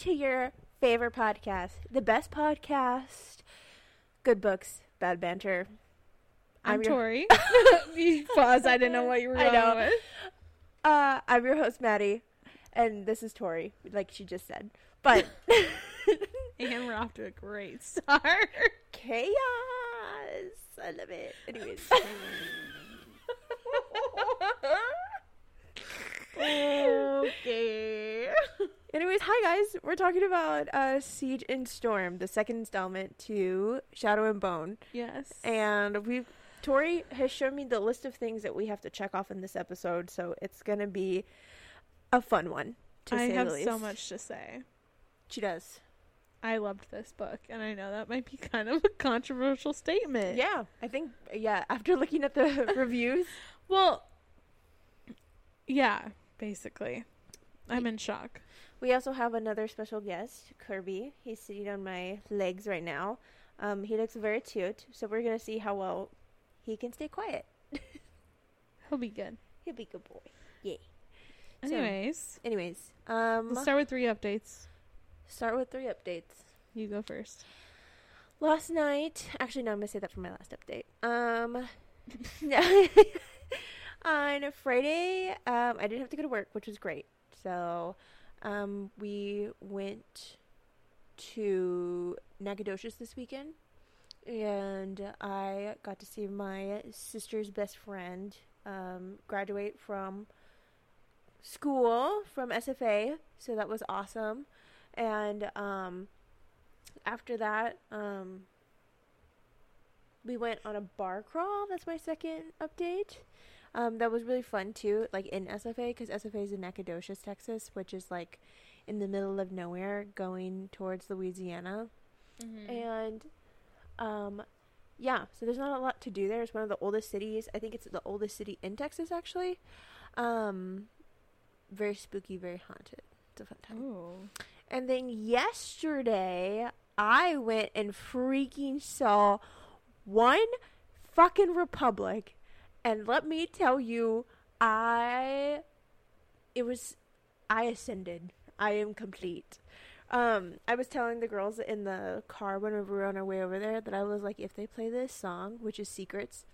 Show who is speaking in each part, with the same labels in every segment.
Speaker 1: to your favorite podcast, the best podcast, good books, bad banter.
Speaker 2: I'm,
Speaker 1: your-
Speaker 2: Tori. you paused. I didn't know what you were
Speaker 1: I know.
Speaker 2: with.
Speaker 1: Uh, I'm your host, Maddie, and this is Tori, like she just said. But
Speaker 2: And we're off to a great start.
Speaker 1: chaos, I love it. Anyways,
Speaker 2: okay.
Speaker 1: anyways, hi guys. We're talking about uh, Siege and Storm, the second installment to Shadow and Bone.
Speaker 2: Yes.
Speaker 1: and we Tori has shown me the list of things that we have to check off in this episode, so it's gonna be a fun one. To
Speaker 2: I
Speaker 1: say
Speaker 2: have
Speaker 1: the least.
Speaker 2: so much to say.
Speaker 1: She does.
Speaker 2: I loved this book, and I know that might be kind of a controversial statement.
Speaker 1: Yeah, I think. Yeah, after looking at the reviews,
Speaker 2: Well, yeah, basically. I'm in shock.
Speaker 1: we also have another special guest, Kirby. He's sitting on my legs right now. Um, he looks very cute, so we're gonna see how well he can stay quiet.
Speaker 2: He'll be good.
Speaker 1: He'll be a good boy. Yay. So-
Speaker 2: Anyways,
Speaker 1: Anyways, um,
Speaker 2: let's start with three updates.
Speaker 1: start with three updates.
Speaker 2: You go first.
Speaker 1: Last night, actually, no, I'm gonna say that for my last update. Um, on Friday, um, I didn't have to go to work, which was great. So, um, we went to Nacogdoches this weekend, and I got to see my sister's best friend um, graduate from school from SFA. So that was awesome, and um after that, um, we went on a bar crawl. That's my second update. Um, that was really fun too, like in SFA, because SFA is in Nacogdoches, Texas, which is like in the middle of nowhere going towards Louisiana. And, um, yeah, so there's not a lot to do there. It's one of the oldest cities. I think it's the oldest city in Texas, actually. Um, very spooky, very haunted. It's a fun time.
Speaker 2: Oh.
Speaker 1: And then yesterday, I went and freaking saw One Fucking Republic. And let me tell you, I. It was. I ascended. I am complete. Um, I was telling the girls in the car when we were on our way over there that I was like, if they play this song, which is Secrets,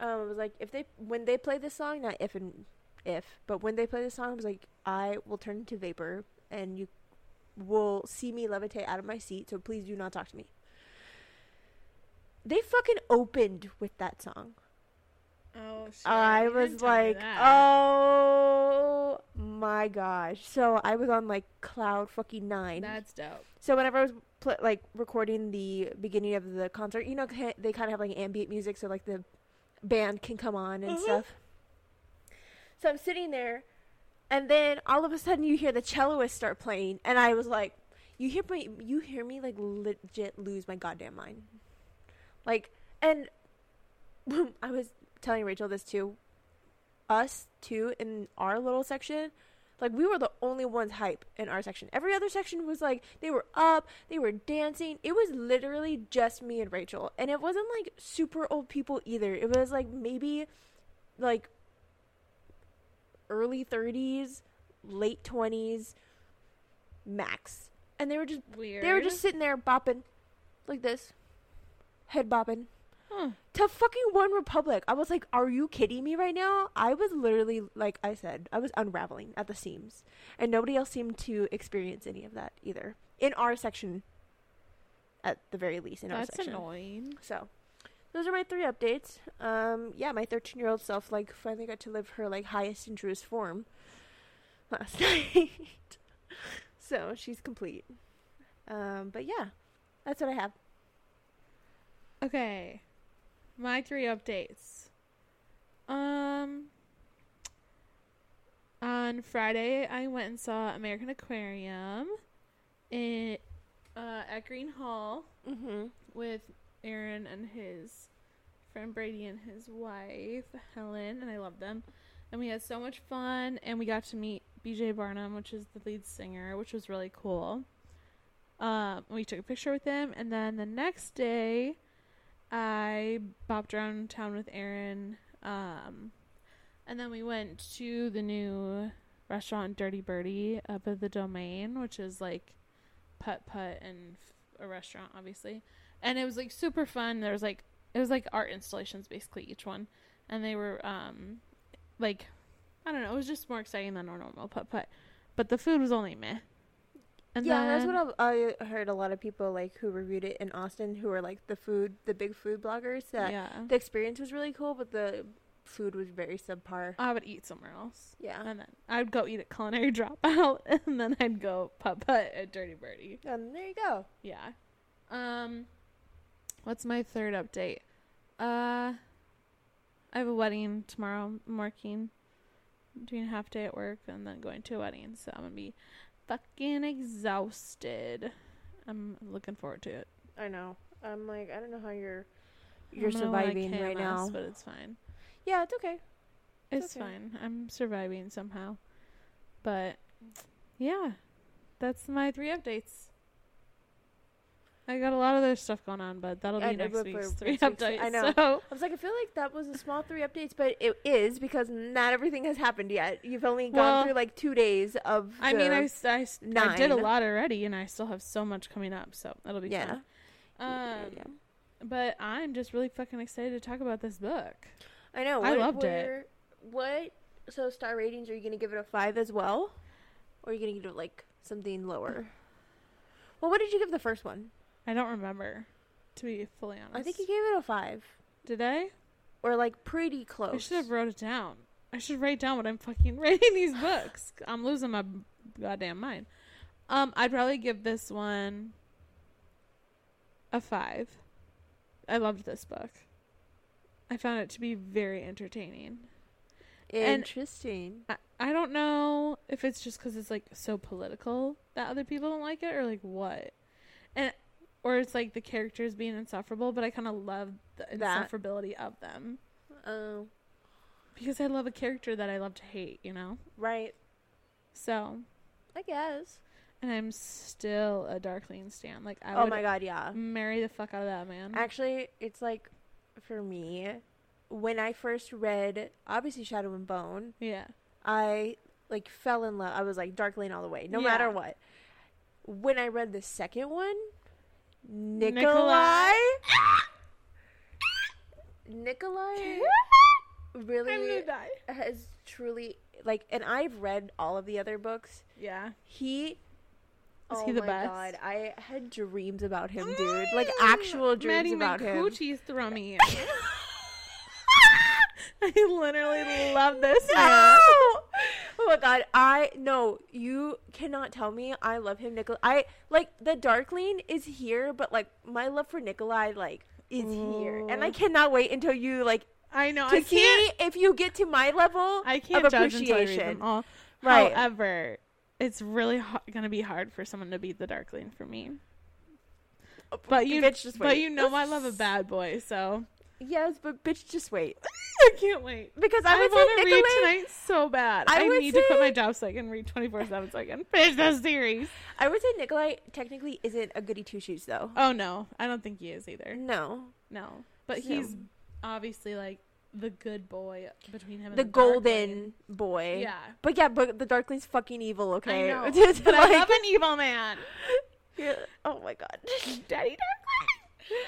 Speaker 1: um, I was like, if they when they play this song, not if and if, but when they play this song, I was like, I will turn into vapor, and you will see me levitate out of my seat, so please do not talk to me. They fucking opened with that song.
Speaker 2: Oh, shit.
Speaker 1: I was
Speaker 2: didn't tell me
Speaker 1: like, oh my gosh. So I was on like cloud fucking nine.
Speaker 2: That's dope.
Speaker 1: So whenever I was pl- like recording the beginning of the concert, you know, they kind of have like ambient music, so like the band can come on and
Speaker 2: Mhm.
Speaker 1: stuff. So I'm sitting there, and then all of a sudden you hear the celloist start playing, and I was like, "You hear me? You hear me like legit lose my goddamn mind." Like, and I was telling Rachel this too. Us too in our little section like we were the only ones hype in our section. Every other section was like they were up, they were dancing. It was literally just me and Rachel. And it wasn't like super old people either. It was like maybe like early 30s, late 20s max. And they were just
Speaker 2: Weird.
Speaker 1: they were just sitting there bopping like this. Head bopping
Speaker 2: Huh.
Speaker 1: to fucking One Republic. I was like, are you kidding me right now? I was literally, like I said, I was unraveling at the seams. And nobody else seemed to experience any of that either. In our section, at the very least, in our section.
Speaker 2: That's annoying.
Speaker 1: So, those are my three updates. Um, yeah, my 13 year old self, like, finally got to live her, like, highest and truest form last night. so, she's complete. Um, but yeah, that's what I have.
Speaker 2: Okay. My three updates. Um on Friday I went and saw American Aquarium in uh, at Gruene Hall
Speaker 1: Mm-hmm.
Speaker 2: with Aaron and his friend Brady and his wife Helen and I love them. And we had so much fun and we got to meet BJ Barham, which is the lead singer, which was really cool. Um, we took a picture with him and then the next day I bopped around town with Aaron. Um, and then we went to the new restaurant Dirty Birdie up at the Domain, which is like putt putt and f- a restaurant, obviously. And it was like super fun. There was like it was like art installations basically each one, and they were um like I don't know. It was just more exciting than our normal putt putt, but the food was only meh. And
Speaker 1: yeah, that's what I, I heard. A lot of people like who reviewed it in Austin, who were like the food, the big food bloggers. That
Speaker 2: yeah.
Speaker 1: the experience was really cool, but the food was very subpar.
Speaker 2: I would eat somewhere else.
Speaker 1: Yeah,
Speaker 2: And then I'd go eat at Culinary Dropout, and then I'd go putt putt at Dirty Birdie.
Speaker 1: and there you go.
Speaker 2: Yeah. Um, what's my third update? Uh, I have a wedding tomorrow. I'm working, doing a half day at work, and then going to a wedding. So I'm gonna be fucking exhausted. I'm looking forward to it.
Speaker 1: I know. I'm like, I don't know how you're you're surviving right now.
Speaker 2: but it's fine.
Speaker 1: Yeah, it's okay.
Speaker 2: It's
Speaker 1: okay.
Speaker 2: fine. I'm surviving somehow. But yeah, that's my three updates. I got a lot of other stuff going on, but that'll
Speaker 1: I
Speaker 2: be next week's three
Speaker 1: next week's-
Speaker 2: updates.
Speaker 1: I know.
Speaker 2: So
Speaker 1: I was like, I feel like that was a small three updates, but it is because not everything has happened yet. You've only gone
Speaker 2: Well,
Speaker 1: through like two days of.
Speaker 2: I mean, I, I I did a lot already, and I still have so much coming up, so that'll be
Speaker 1: yeah.
Speaker 2: fun. Um,
Speaker 1: yeah.
Speaker 2: but I'm just really fucking excited to talk about this book.
Speaker 1: I know.
Speaker 2: I
Speaker 1: what
Speaker 2: loved it.
Speaker 1: What? So star ratings? Are you gonna give it a five as well, or are you gonna give it like something lower? Well, what did you give the first one?
Speaker 2: I don't remember, to be fully honest.
Speaker 1: I think you gave it a five,
Speaker 2: did I?
Speaker 1: or like pretty close.
Speaker 2: I should have wrote it down. I should write down what I'm fucking rating these books. I'm losing my goddamn mind. Um, I'd probably give this one a five. I loved this book. I found it to be very entertaining.
Speaker 1: Interesting.
Speaker 2: I, I don't know if it's just because it's like so political that other people don't like it or like what. And or it's like the characters being insufferable, but I kind of love the
Speaker 1: That.
Speaker 2: insufferability of them
Speaker 1: Oh,
Speaker 2: because I love a character that I love to hate, you know?
Speaker 1: right.
Speaker 2: So,
Speaker 1: I guess.
Speaker 2: and I'm still a Darkling stan. Like I
Speaker 1: oh
Speaker 2: would
Speaker 1: my god, yeah.
Speaker 2: marry the fuck out of that man.
Speaker 1: Actually, it's like for me, when I first read obviously Shadow and Bone,
Speaker 2: yeah.
Speaker 1: I like fell in love. I was like Darkling all the way, no
Speaker 2: Yeah.
Speaker 1: matter what. When I read the second one, Nikolai,
Speaker 2: Nikolai.
Speaker 1: Really has truly like, and I've read all of the other books.
Speaker 2: Yeah.
Speaker 1: He.
Speaker 2: Is
Speaker 1: oh
Speaker 2: he the
Speaker 1: my
Speaker 2: best?
Speaker 1: god, I had dreams about him, dude. Mm, like actual dreams
Speaker 2: Maddie
Speaker 1: about him.
Speaker 2: McCoochie's thrummy. I literally love this man.
Speaker 1: Oh my god, I no, you cannot tell me I love him, Nikolai. I like the Darkling is here, but like my love for Nikolai like is here, and I cannot wait until you like
Speaker 2: I know.
Speaker 1: to
Speaker 2: I
Speaker 1: see if you get to my level
Speaker 2: I can't
Speaker 1: of
Speaker 2: judge until I read them all.
Speaker 1: Right.
Speaker 2: However, it's really ha- gonna be hard for someone to beat the Darkling for me. Oh, but you,
Speaker 1: bitch, just
Speaker 2: but you know, I love a bad boy, so
Speaker 1: Yes, but bitch, just wait
Speaker 2: I can't wait.
Speaker 1: because I
Speaker 2: I, want to read tonight so bad.
Speaker 1: I
Speaker 2: I, need to quit my job so I can read twenty four seven so I can finish this series.
Speaker 1: I would say Nikolai technically isn't a goody two shoes though.
Speaker 2: Oh no, I don't think he is either.
Speaker 1: No,
Speaker 2: No, but
Speaker 1: So-
Speaker 2: he's obviously like the good boy between him and
Speaker 1: the
Speaker 2: the,
Speaker 1: golden
Speaker 2: Darkling.
Speaker 1: boy.
Speaker 2: Yeah,
Speaker 1: But yeah, but the Darkling's fucking evil. Okay,
Speaker 2: I know. But I love an evil man.
Speaker 1: Yeah. Oh my god.
Speaker 2: Daddy Darkling.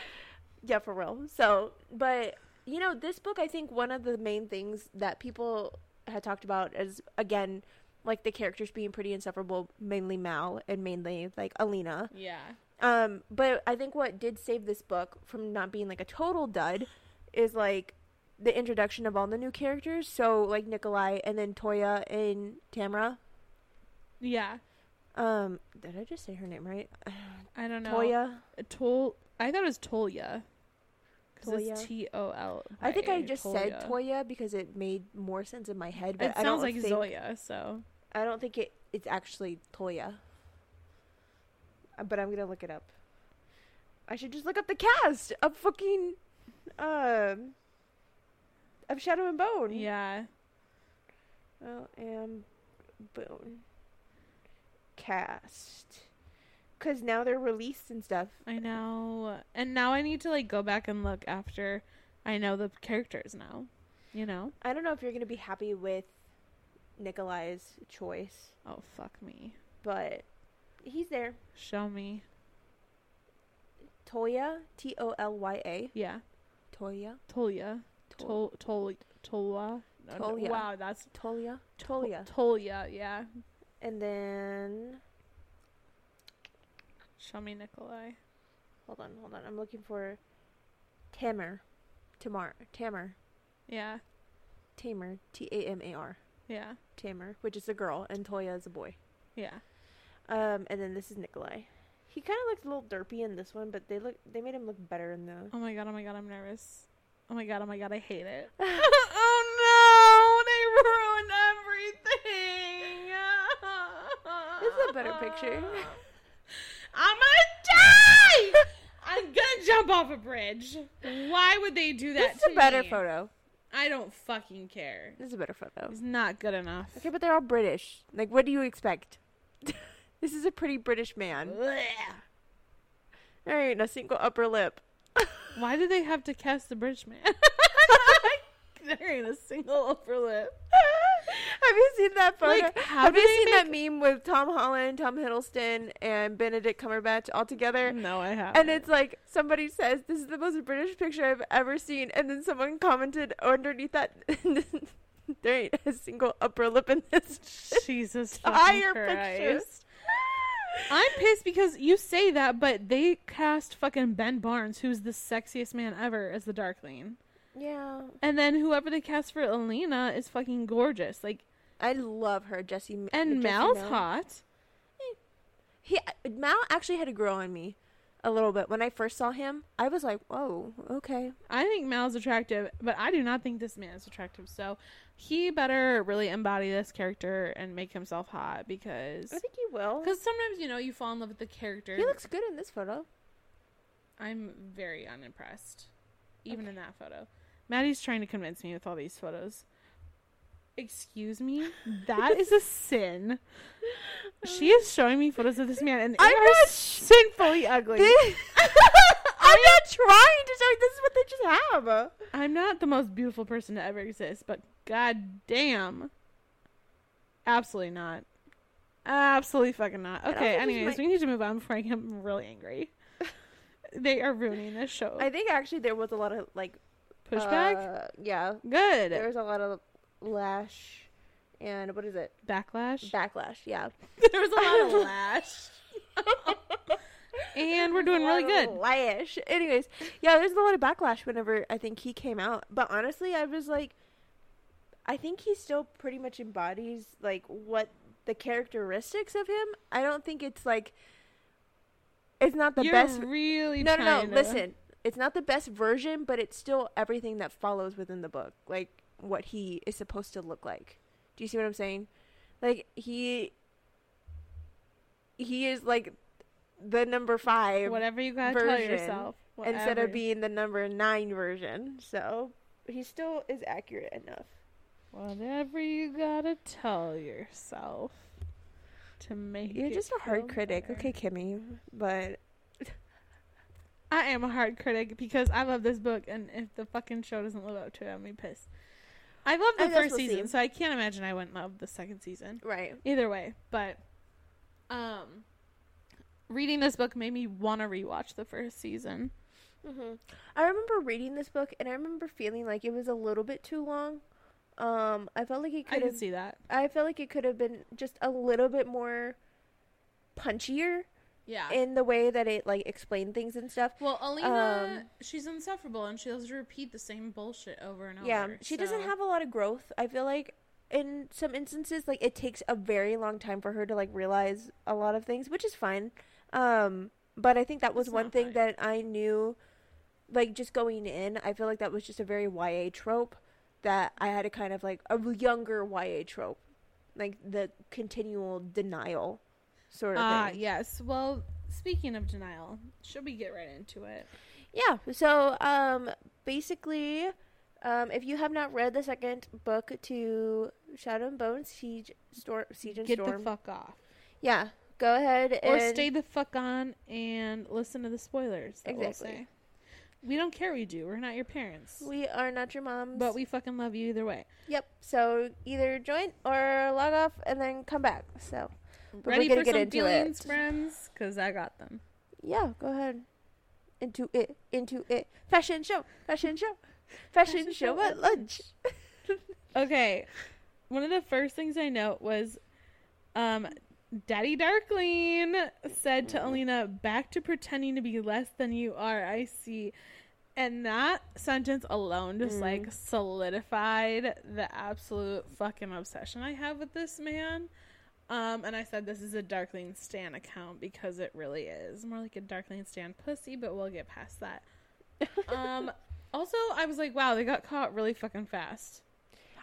Speaker 1: Yeah, for real. So, but you know, this book, I think one of the main things that people had talked about is again, like the characters being pretty insufferable, mainly Mal and mainly like Alina.
Speaker 2: Yeah.
Speaker 1: Um, but I think what did save this book from not being like a total dud is like the introduction of all the new characters. So like Nikolai and then Toya and Tamara.
Speaker 2: Yeah.
Speaker 1: Um, did I just say her name right?
Speaker 2: I don't know.
Speaker 1: Toya.
Speaker 2: Tol. I thought it was Tolia. Because it's. T O L.
Speaker 1: I think I just said Toya because it made more sense in my head. But
Speaker 2: It
Speaker 1: I
Speaker 2: sounds like
Speaker 1: think,
Speaker 2: Zoya. So
Speaker 1: I don't think it it's actually Toya. Uh, But I'm gonna look it up. I should just look up the cast of fucking um of Shadow and Bone.
Speaker 2: yeah.
Speaker 1: Well, and Bone cast. Cause now they're released and stuff.
Speaker 2: I know. And now I need to like go back and look after I know the characters now. You know?
Speaker 1: I don't know if you're gonna be happy with Nikolai's choice,
Speaker 2: Oh fuck me.
Speaker 1: but He's there.
Speaker 2: Show me.
Speaker 1: Toya, T O L Y A.
Speaker 2: Yeah.
Speaker 1: Toya.
Speaker 2: Tolia.
Speaker 1: Tol-
Speaker 2: Tol Tol Tolwa. No, no,
Speaker 1: Tolia.
Speaker 2: Wow, that's
Speaker 1: Tolia.
Speaker 2: Tol-
Speaker 1: Tolia.
Speaker 2: Tolia, yeah.
Speaker 1: And then
Speaker 2: Show me Nikolai.
Speaker 1: hold on, hold on. I'm looking for Tamer. Tamar. Tamer.
Speaker 2: Yeah.
Speaker 1: Tamer. T A M A R.
Speaker 2: Yeah.
Speaker 1: Tamer, which is a girl, and Toya is a boy.
Speaker 2: Yeah.
Speaker 1: Um, and then this is Nikolai. He kind of looks a little derpy in this one, but they look they made him look better in the.
Speaker 2: Oh my god, oh my god, I'm nervous. Oh my god, oh my god, I hate it. oh no, they ruined everything.
Speaker 1: This is a better picture.
Speaker 2: I'm gonna die! I'm gonna jump off a bridge. Why would they do that
Speaker 1: This is a better
Speaker 2: me?
Speaker 1: photo.
Speaker 2: I don't fucking care.
Speaker 1: This is a better photo.
Speaker 2: It's not good enough.
Speaker 1: Okay, but they're all British. Like, what do you expect? this is a pretty British man.
Speaker 2: Blech.
Speaker 1: There ain't a single upper lip.
Speaker 2: Why did they have to cast the British man? there ain't a single upper lip.
Speaker 1: Have you seen that photo?
Speaker 2: Like,
Speaker 1: Have you seen that meme with Tom Holland, Tom Hiddleston, and Benedict Cumberbatch all together?
Speaker 2: No, I haven't.
Speaker 1: And it's like somebody says this is the most British picture I've ever seen, and then someone commented underneath that there ain't a single upper lip in this
Speaker 2: Jesus
Speaker 1: entire picture.
Speaker 2: Christ. I'm pissed because you say that, but they cast fucking Ben Barnes, who's the sexiest man ever, as the Darkling.
Speaker 1: Yeah,
Speaker 2: And then whoever they cast for Elena is fucking gorgeous. Like,
Speaker 1: I love her, Jessie.
Speaker 2: and
Speaker 1: Jesse
Speaker 2: Mal's
Speaker 1: Mal.
Speaker 2: hot.
Speaker 1: He Mal actually had to grow on me a little bit when I first saw him. I was like, whoa, okay.
Speaker 2: I think Mal's attractive, but I do not think this man is attractive. So he better really embody this character and make himself hot because
Speaker 1: I think he will.
Speaker 2: because sometimes you know you fall in love with the character.
Speaker 1: He looks good in this photo.
Speaker 2: I'm very unimpressed, even in that photo. Maddie's trying to convince me with all these photos. Excuse me, that is a sin. She is showing me photos of this man, and
Speaker 1: I'm not-
Speaker 2: sinfully ugly.
Speaker 1: They- I'm not trying to show you. This is what they just have.
Speaker 2: I'm not the most beautiful person to ever exist, but god damn. Absolutely not. Absolutely fucking not. Okay, anyways,
Speaker 1: my-
Speaker 2: we need to move on before I get really angry. they are ruining this show.
Speaker 1: I think actually there was a lot of like
Speaker 2: Pushback?
Speaker 1: uh, yeah,
Speaker 2: Good.
Speaker 1: there was a lot of lash and what is it?
Speaker 2: Backlash?
Speaker 1: Backlash. Yeah,
Speaker 2: there was a lot of lash. and we're doing really good.
Speaker 1: Lash. Anyways, yeah, there's a lot of backlash whenever I think he came out. But honestly, I was like, I think he still pretty much embodies like what the characteristics of him. I don't think it's like it's not the
Speaker 2: You're
Speaker 1: best.
Speaker 2: really
Speaker 1: No, no, no.
Speaker 2: to-
Speaker 1: Listen, it's not the best version, but it's still everything that follows within the book, like what he is supposed to look like. Do you see what I'm saying? Like he he is like the number five
Speaker 2: Whatever you gotta tell
Speaker 1: version
Speaker 2: yourself.
Speaker 1: instead of being the number nine version. So he still is accurate enough.
Speaker 2: Whatever you gotta tell yourself to make
Speaker 1: You're
Speaker 2: it
Speaker 1: just a hard critic,
Speaker 2: better.
Speaker 1: okay, Kimmy. But
Speaker 2: I am a hard critic because I love this book, and if the fucking show doesn't live up to it, I'm gonna be pissed. I love the
Speaker 1: I
Speaker 2: first
Speaker 1: we'll
Speaker 2: season,
Speaker 1: see.
Speaker 2: so I can't imagine I wouldn't love the second season.
Speaker 1: right,
Speaker 2: Either way, but um, reading this book made me want to rewatch the first season.
Speaker 1: hmm I remember reading this book, and I remember feeling like it was a little bit too long. Um, I felt like it
Speaker 2: I
Speaker 1: could
Speaker 2: see that.
Speaker 1: I felt like it could have been just a little bit more punchier
Speaker 2: Yeah.
Speaker 1: in the way that it like explained things and stuff.
Speaker 2: well, Alina,
Speaker 1: um,
Speaker 2: she's insufferable, and she does repeat the same bullshit over and over.
Speaker 1: Yeah, she doesn't have a lot of growth. I feel like in some instances, like it takes a very long time for her to like realize a lot of things, which is fine. Um, but I think that was
Speaker 2: It's
Speaker 1: one thing
Speaker 2: fine.
Speaker 1: that I knew, like just going in. I feel like that was just a very YA trope that I had to kind of like a younger YA trope, like the continual denial sort of
Speaker 2: Ah,
Speaker 1: thing.
Speaker 2: yes. Well, speaking of denial, should we get right into it?
Speaker 1: Yeah. So, um, basically, um, if you have not read the second book to Shadow and Bone, Siege, Storm, Siege and
Speaker 2: Get
Speaker 1: Storm,
Speaker 2: the fuck off.
Speaker 1: yeah, go ahead
Speaker 2: Or
Speaker 1: and
Speaker 2: stay the fuck on and listen to the spoilers. We'll
Speaker 1: Exactly.
Speaker 2: say. We don't care. We do. We're not your parents,
Speaker 1: We are not your moms,
Speaker 2: but we fucking love you either way.
Speaker 1: Yep. So either join or log off and then come back. So, But we're
Speaker 2: Ready
Speaker 1: gonna
Speaker 2: for
Speaker 1: get
Speaker 2: some
Speaker 1: into
Speaker 2: feelings,
Speaker 1: it.
Speaker 2: friends? Because I got them.
Speaker 1: Yeah, go ahead. Into it, into it. Fashion show, fashion show, fashion,
Speaker 2: Fashion
Speaker 1: show,
Speaker 2: show
Speaker 1: at
Speaker 2: at
Speaker 1: lunch.
Speaker 2: Okay. One of the first things I note was um Daddy Darkling said to Alina, back to pretending to be less than you are, I see. And that sentence alone just
Speaker 1: Mm.
Speaker 2: like solidified the absolute fucking obsession I have with this man. Um, and I said this is a Darkling Stan account because it really is. More like a Darkling Stan pussy, but we'll get past that. Um also I was like, wow, they got caught really fucking fast.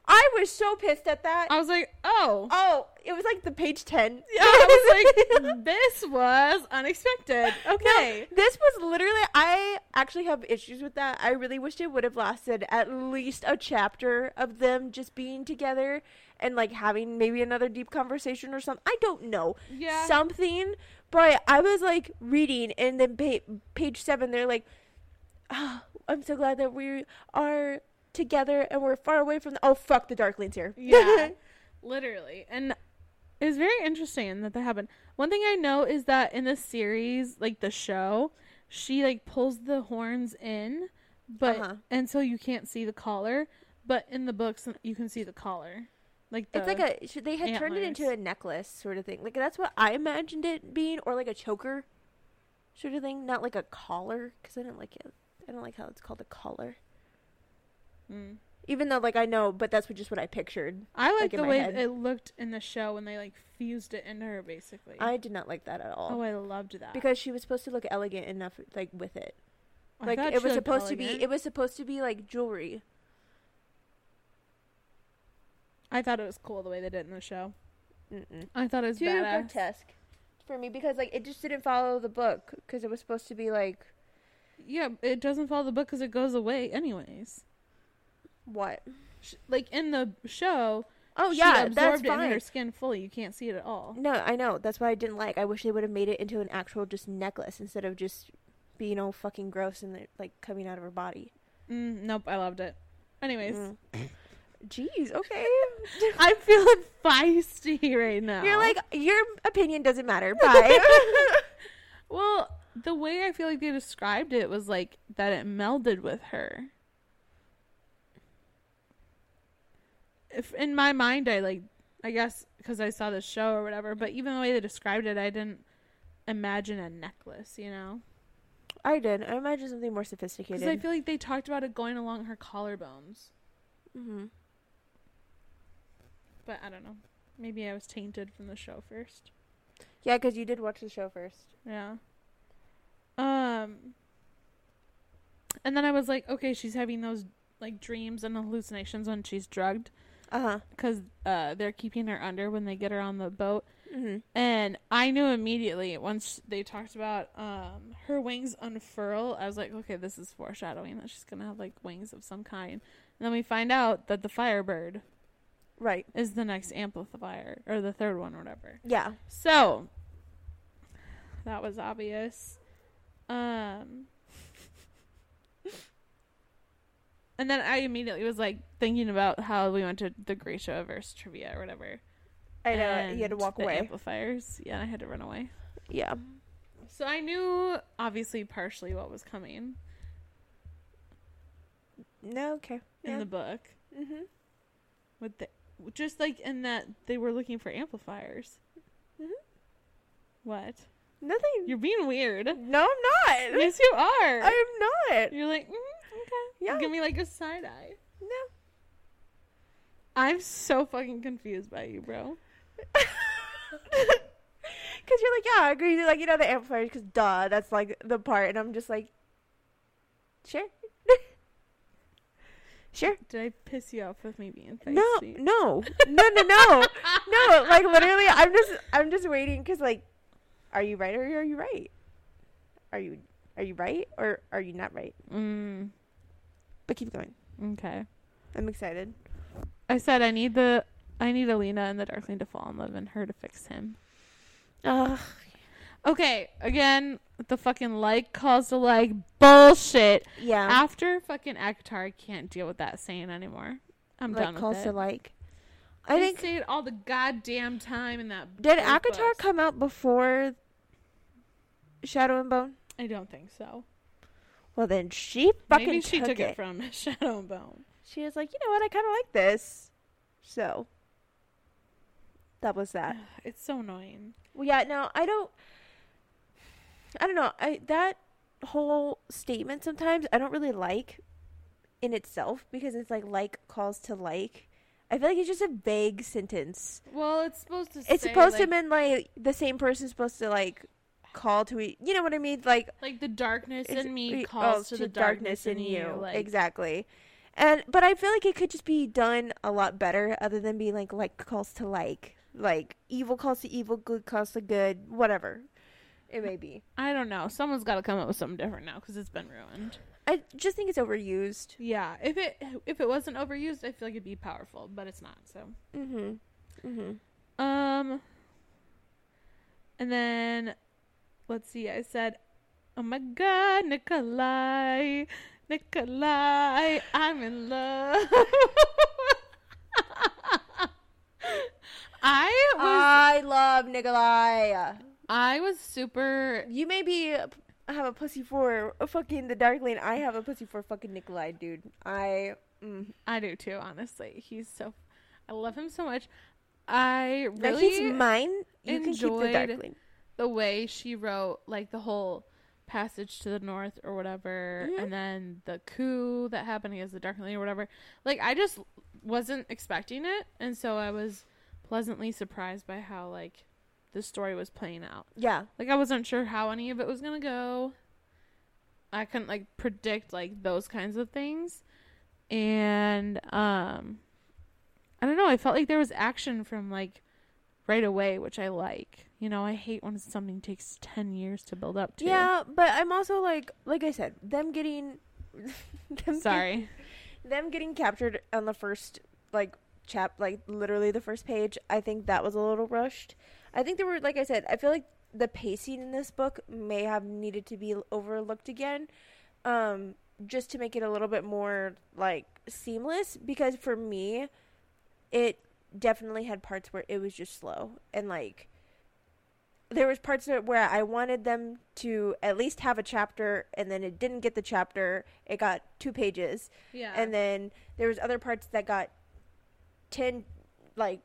Speaker 1: I was so pissed at that.
Speaker 2: I was like, oh.
Speaker 1: oh, it was like the page 10.
Speaker 2: Yeah, I was like, this was unexpected. Okay.
Speaker 1: This was literally, I actually have issues with that. I really wished it would have lasted at least a chapter of them just being together and like having maybe another deep conversation or something. I don't know.
Speaker 2: Yeah.
Speaker 1: Something. But I was like reading and then pa- page seven, they're like, oh, I'm so glad that we are together and we're far away from the. Oh, fuck, the Darklings here.
Speaker 2: Yeah. Literally. And it was very interesting that that happened. One thing I know is that in the series, like the show, she like pulls the horns in, but
Speaker 1: Uh-huh.
Speaker 2: and so you can't see the collar. But in the books, you can see the collar. Like the,
Speaker 1: It's like a they had turned it into a necklace sort of thing. Like that's what I imagined it being, or like a choker sort of thing, not like a collar. Because I don't like it. I don't like how it's called a collar.
Speaker 2: Mm.
Speaker 1: Even though, like, I know, but that's what, just what I pictured.
Speaker 2: I like,
Speaker 1: like,
Speaker 2: the way
Speaker 1: head.
Speaker 2: it looked in the show when they like fused it into her, basically.
Speaker 1: I did not like that at all
Speaker 2: oh, I loved that
Speaker 1: because she was supposed to look elegant enough, like with it.
Speaker 2: I
Speaker 1: Like it was supposed to be. It was supposed to be like jewelry.
Speaker 2: I thought it was cool the way they did it in the show.
Speaker 1: Mm-mm.
Speaker 2: I thought it was
Speaker 1: Too
Speaker 2: badass.
Speaker 1: grotesque for me because like it just didn't follow the book because it was supposed to be like
Speaker 2: Yeah, it doesn't follow the book because it goes away anyways.
Speaker 1: what?
Speaker 2: Sh- Like in the show,
Speaker 1: Oh
Speaker 2: she
Speaker 1: yeah,
Speaker 2: absorbed
Speaker 1: that's
Speaker 2: it into
Speaker 1: fine.
Speaker 2: her skin fully. You can't see it at all.
Speaker 1: No, I know. That's what I didn't like. I wish they would have made it into an actual just necklace instead of just being all fucking gross and like coming out of her body.
Speaker 2: Mm, nope, I loved it. Anyways,
Speaker 1: Mm. Jeez, okay.
Speaker 2: I'm feeling feisty right now.
Speaker 1: You're like your opinion doesn't matter. Bye.
Speaker 2: well, the way I feel like they described it was like that it melded with her. If in my mind, I like, I guess because I saw the show or whatever. But even the way they described it, I didn't imagine a necklace. You know.
Speaker 1: I did. I imagine something more sophisticated.
Speaker 2: Because I feel like they talked about it going along her collarbones.
Speaker 1: hmm
Speaker 2: But I don't know. Maybe I was tainted from the show first.
Speaker 1: Yeah, because you did watch the show first.
Speaker 2: Yeah. Um. And then I was like, okay, she's having those like dreams and hallucinations when she's drugged
Speaker 1: Uh huh.
Speaker 2: because uh, they're keeping her under when they get her on the boat.
Speaker 1: hmm
Speaker 2: And I knew immediately once they talked about um, her wings unfurl. I was like, okay, this is foreshadowing that she's gonna have like wings of some kind. And then we find out that the Firebird
Speaker 1: Right.
Speaker 2: is the next amplifier or the third one or whatever.
Speaker 1: Yeah.
Speaker 2: So that was obvious. Um And then I immediately was like thinking about how we went to the Grishaverse trivia or whatever.
Speaker 1: I know. You had to walk away.
Speaker 2: Amplifiers. Yeah, and I had to run away.
Speaker 1: yeah.
Speaker 2: So I knew obviously partially what was coming
Speaker 1: No. Okay.
Speaker 2: in
Speaker 1: Yeah.
Speaker 2: the book.
Speaker 1: mm-hmm.
Speaker 2: With the just like in that they were looking for amplifiers.
Speaker 1: Mhm.
Speaker 2: What?
Speaker 1: Nothing.
Speaker 2: You're being weird.
Speaker 1: no, I'm not.
Speaker 2: yes, you are.
Speaker 1: I'm not.
Speaker 2: You're like, mm, okay.
Speaker 1: Yeah.
Speaker 2: Give me like a side eye.
Speaker 1: No.
Speaker 2: I'm so fucking confused by you, bro.
Speaker 1: Because you're like, yeah, I agree. Like, you know, the amplifiers, because duh, that's like the part. And I'm just like, sure. Sure.
Speaker 2: Did I piss you off with me being
Speaker 1: No,
Speaker 2: feisty?
Speaker 1: no, no, no, no, no. Like literally, I'm just, I'm just waiting because, like, are you right or are you right? Are you, are you right or are you not right?
Speaker 2: Mm,
Speaker 1: But keep going.
Speaker 2: okay.
Speaker 1: I'm excited.
Speaker 2: I said I need the I need Alina and the Darkling to fall in love and her to fix him.
Speaker 1: Ugh.
Speaker 2: Okay, again, the fucking like calls to like bullshit.
Speaker 1: Yeah.
Speaker 2: After fucking ACOTAR, I can't deal with that saying anymore. I'm
Speaker 1: like
Speaker 2: done
Speaker 1: calls
Speaker 2: with
Speaker 1: to
Speaker 2: it.
Speaker 1: like. I
Speaker 2: They
Speaker 1: think
Speaker 2: say it all the goddamn time in that.
Speaker 1: did ACOTAR
Speaker 2: books.
Speaker 1: come out before Shadow and Bone?
Speaker 2: I don't think so.
Speaker 1: Well, then she fucking
Speaker 2: Maybe she
Speaker 1: took,
Speaker 2: took
Speaker 1: it.
Speaker 2: it from Shadow and Bone.
Speaker 1: She was like, you know what? I kind of like this. So that was that.
Speaker 2: It's so annoying.
Speaker 1: Well, yeah, no, I don't. I don't know. I that whole statement sometimes I don't really like in itself because it's like like calls to like. I feel like it's just a vague sentence.
Speaker 2: Well, it's supposed to.
Speaker 1: It's
Speaker 2: say,
Speaker 1: supposed to mean like the same person's supposed to like call to e- you know what I mean? Like
Speaker 2: like the darkness in me calls to the darkness, in you. Like,
Speaker 1: exactly. And but I feel like it could just be done a lot better other than being like like calls to like like evil calls to evil, good calls to good, whatever it may be.
Speaker 2: I don't know. Someone's got to come up with something different now because it's been ruined.
Speaker 1: I just think it's overused.
Speaker 2: Yeah, if it if it wasn't overused, I feel like it'd be powerful, but it's not. So,
Speaker 1: Mhm. Mhm.
Speaker 2: um, and then let's see. I said, "Oh my God, Nikolai, Nikolai, I'm in love." I was
Speaker 1: I love Nikolai.
Speaker 2: I was super
Speaker 1: You may be have a pussy for fucking the Darkling. I have a pussy for fucking Nikolai, dude. I mm.
Speaker 2: I do too, honestly. He's so I love him so much. I really
Speaker 1: he's mine. You can keep the
Speaker 2: enjoyed-
Speaker 1: Darkling.
Speaker 2: the way she wrote like the whole passage to the north or whatever
Speaker 1: Mhm.
Speaker 2: and then the coup that happened against the darkling or whatever like i just wasn't expecting it and so i was pleasantly surprised by how like the story was playing out.
Speaker 1: Yeah.
Speaker 2: like i wasn't sure how any of it was gonna go. I couldn't like predict like those kinds of things. And um i don't know i felt like there was action from like right away which i like. You know i hate when something takes 10 years to build up to.
Speaker 1: Yeah, but I'm also like like I said, them getting them
Speaker 2: sorry.
Speaker 1: get- them getting captured on the first like chap like literally the first page, I think that was a little rushed. I think there were like I said, I feel like the pacing in this book may have needed to be overlooked again. Um just to make it a little bit more like seamless because for me it definitely had parts where it was just slow and like there was parts of it where I wanted them to at least have a chapter and then it didn't get the chapter. It got two pages.
Speaker 2: yeah
Speaker 1: And then there was other parts that got 10 like